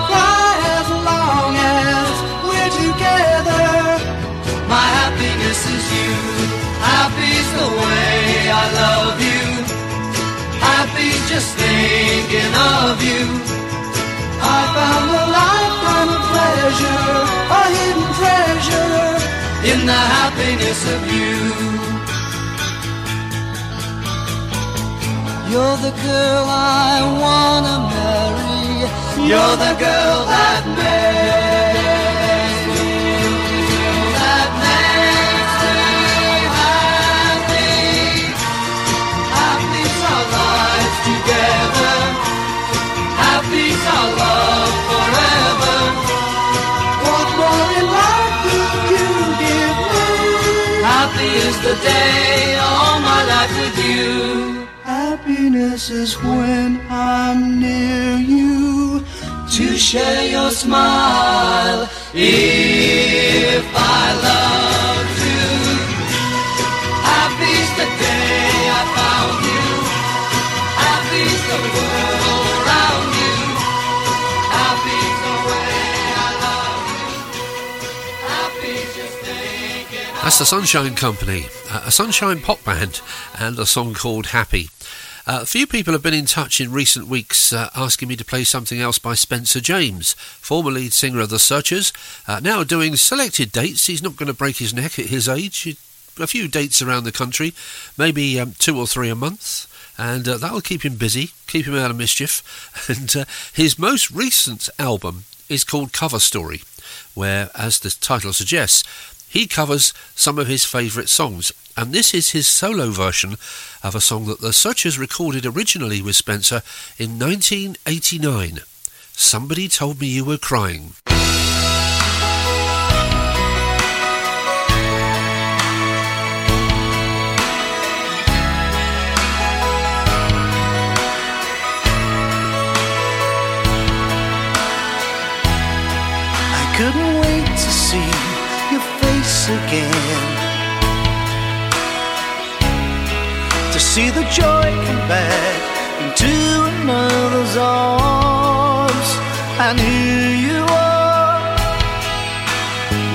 I love you. Happy's just thinking of you. I found a lifetime of pleasure, a hidden treasure in the happiness of you. You're the girl I wanna marry. You're the girl that makes the day, all my life with you. Happiness is when I'm near you to share your smile. If I love That's the Sunshine Company, uh, a Sunshine pop band, and a song called Happy. Uh, a few people have been in touch in recent weeks uh, asking me to play something else by Spencer James, former lead singer of The Searchers, uh, now doing selected dates. He's not going to break his neck at his age. A few dates around the country, maybe um, two or three a month, and uh, that'll keep him busy, keep him out of mischief. And uh, his most recent album is called Cover Story, where, as the title suggests, he covers some of his favourite songs, and this is his solo version of a song that the Searchers recorded originally with Spencer in 1989. Somebody told me you were crying. I couldn't again. To see the joy come back into another's arms. And here you are,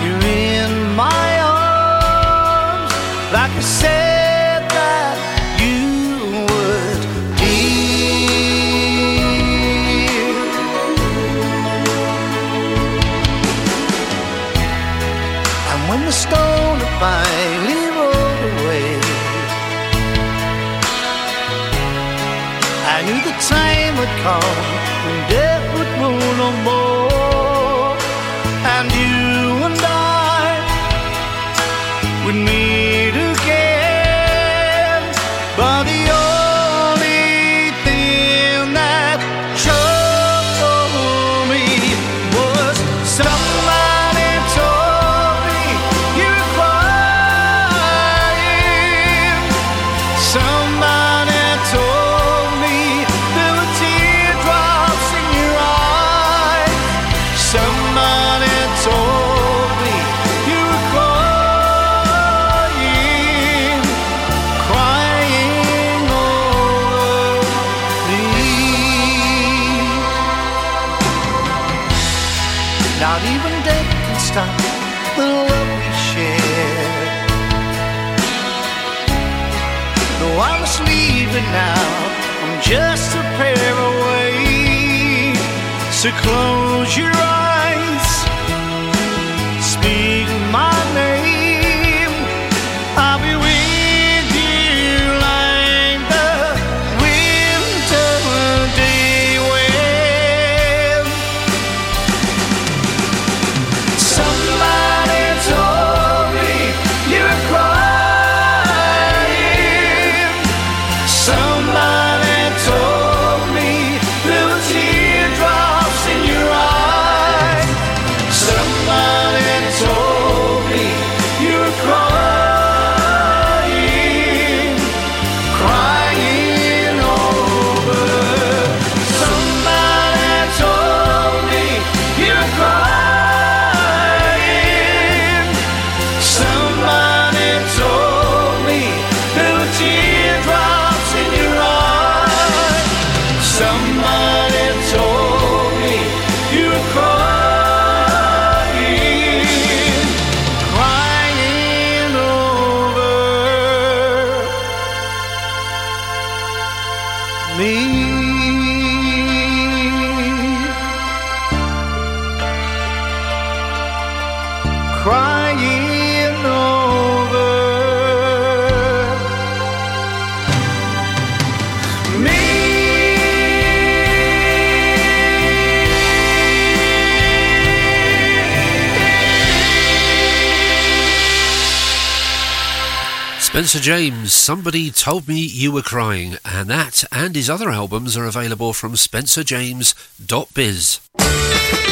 you're in my arms, like I said time Spencer James, Somebody Told Me You Were Crying, and that and his other albums are available from spencerjames.biz.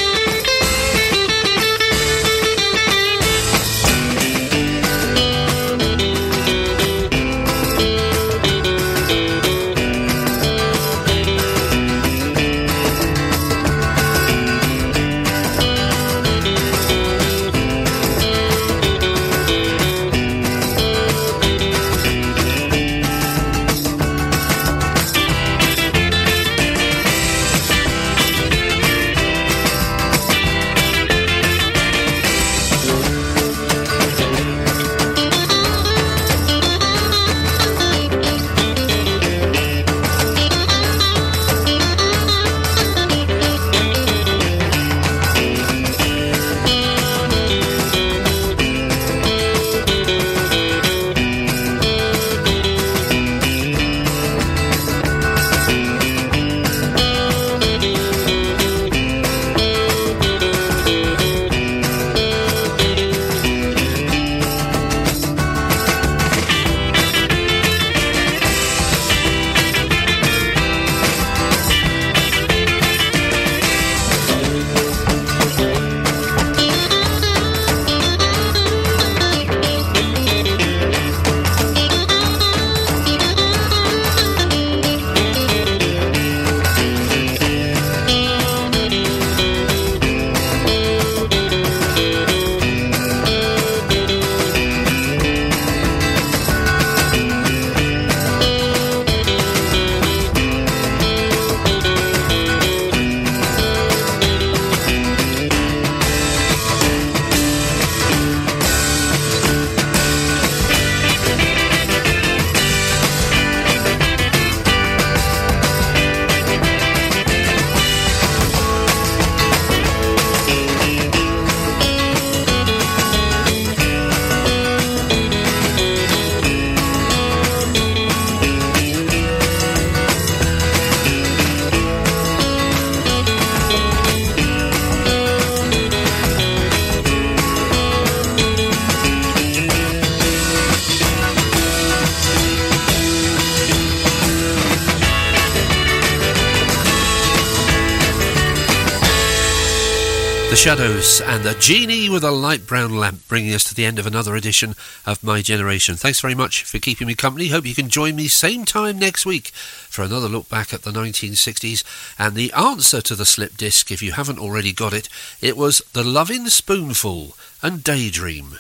The Shadows and the Genie with a light brown lamp, bringing us to the end of another edition of My Generation. Thanks very much for keeping me company. Hope you can join me same time next week for another look back at the 1960s. And the answer to the slip disc, if you haven't already got it, it was The Lovin' Spoonful and Daydream.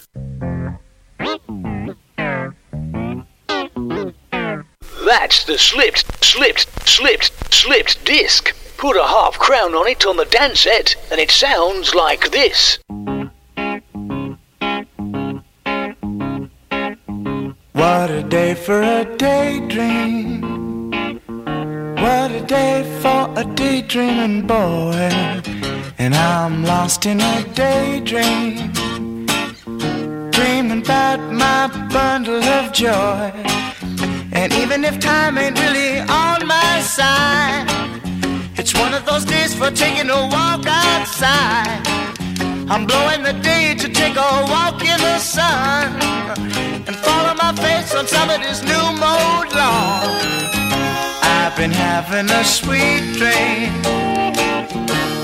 That's the slipped, slipped, slipped, slipped disc. Put a half crown on it on the dance set, and it sounds like this. What a day for a daydream. What a day for a daydreaming boy. And I'm lost in a daydream. Dreaming about my bundle of joy. And even if time ain't really on my side, one of those days for taking a walk outside. I'm blowing the day to take a walk in the sun and follow my face on somebody's new mode lawn. I've been having a sweet dream.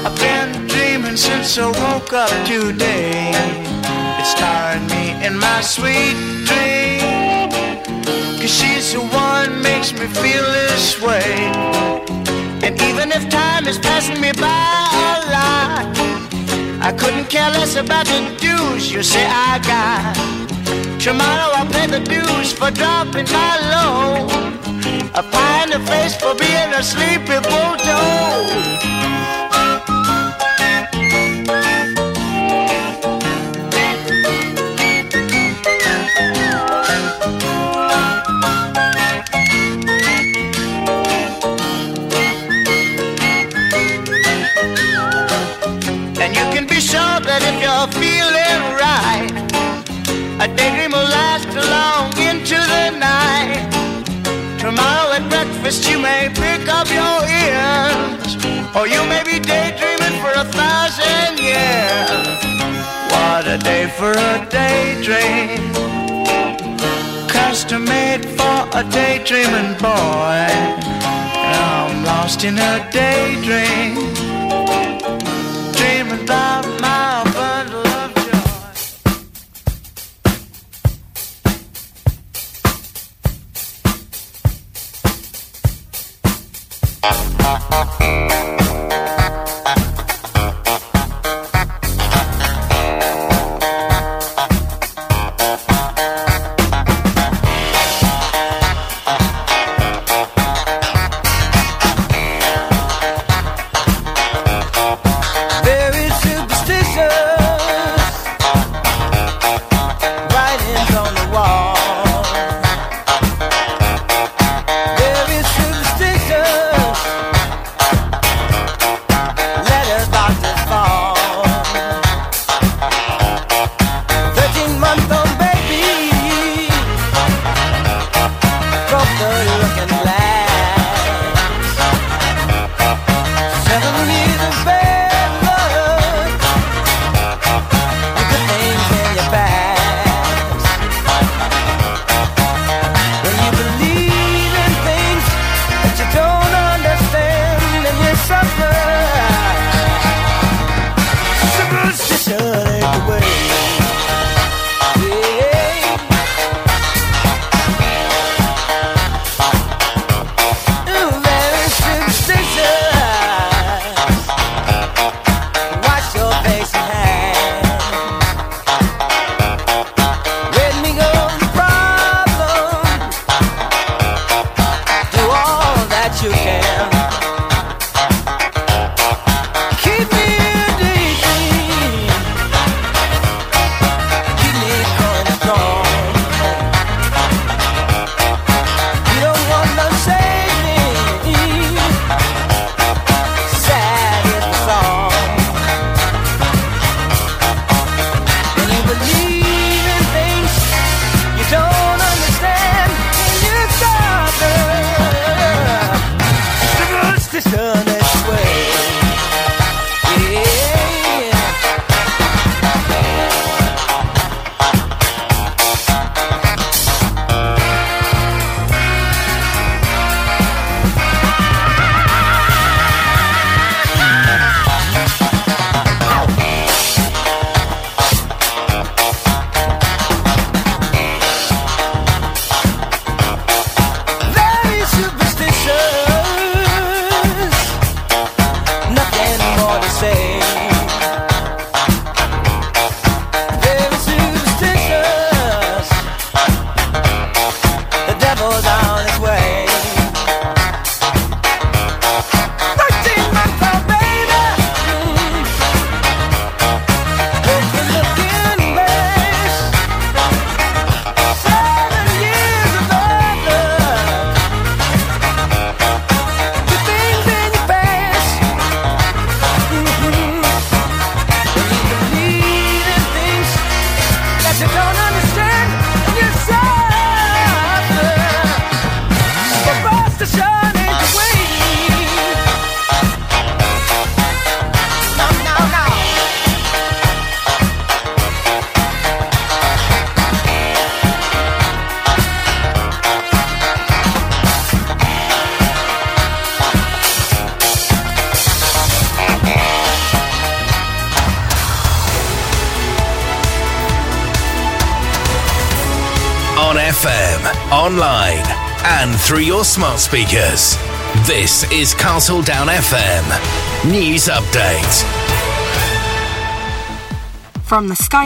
I've been dreaming since I woke up today. It's starring me in my sweet dream. Cause she's the one makes me feel this way. And even if time is passing me by a lot, I couldn't care less about the dues you say I got. Tomorrow I'll pay the dues for dropping my load. A pie in the face for being a sleepy bulldog. You may pick up your ears, or you may be daydreaming for a thousand years. What a day for a daydream, custom made for a daydreaming boy. I'm lost in a daydream dreaming about Ha ha ha. Smart speakers. This is Castle Down FM News Update. From the Sky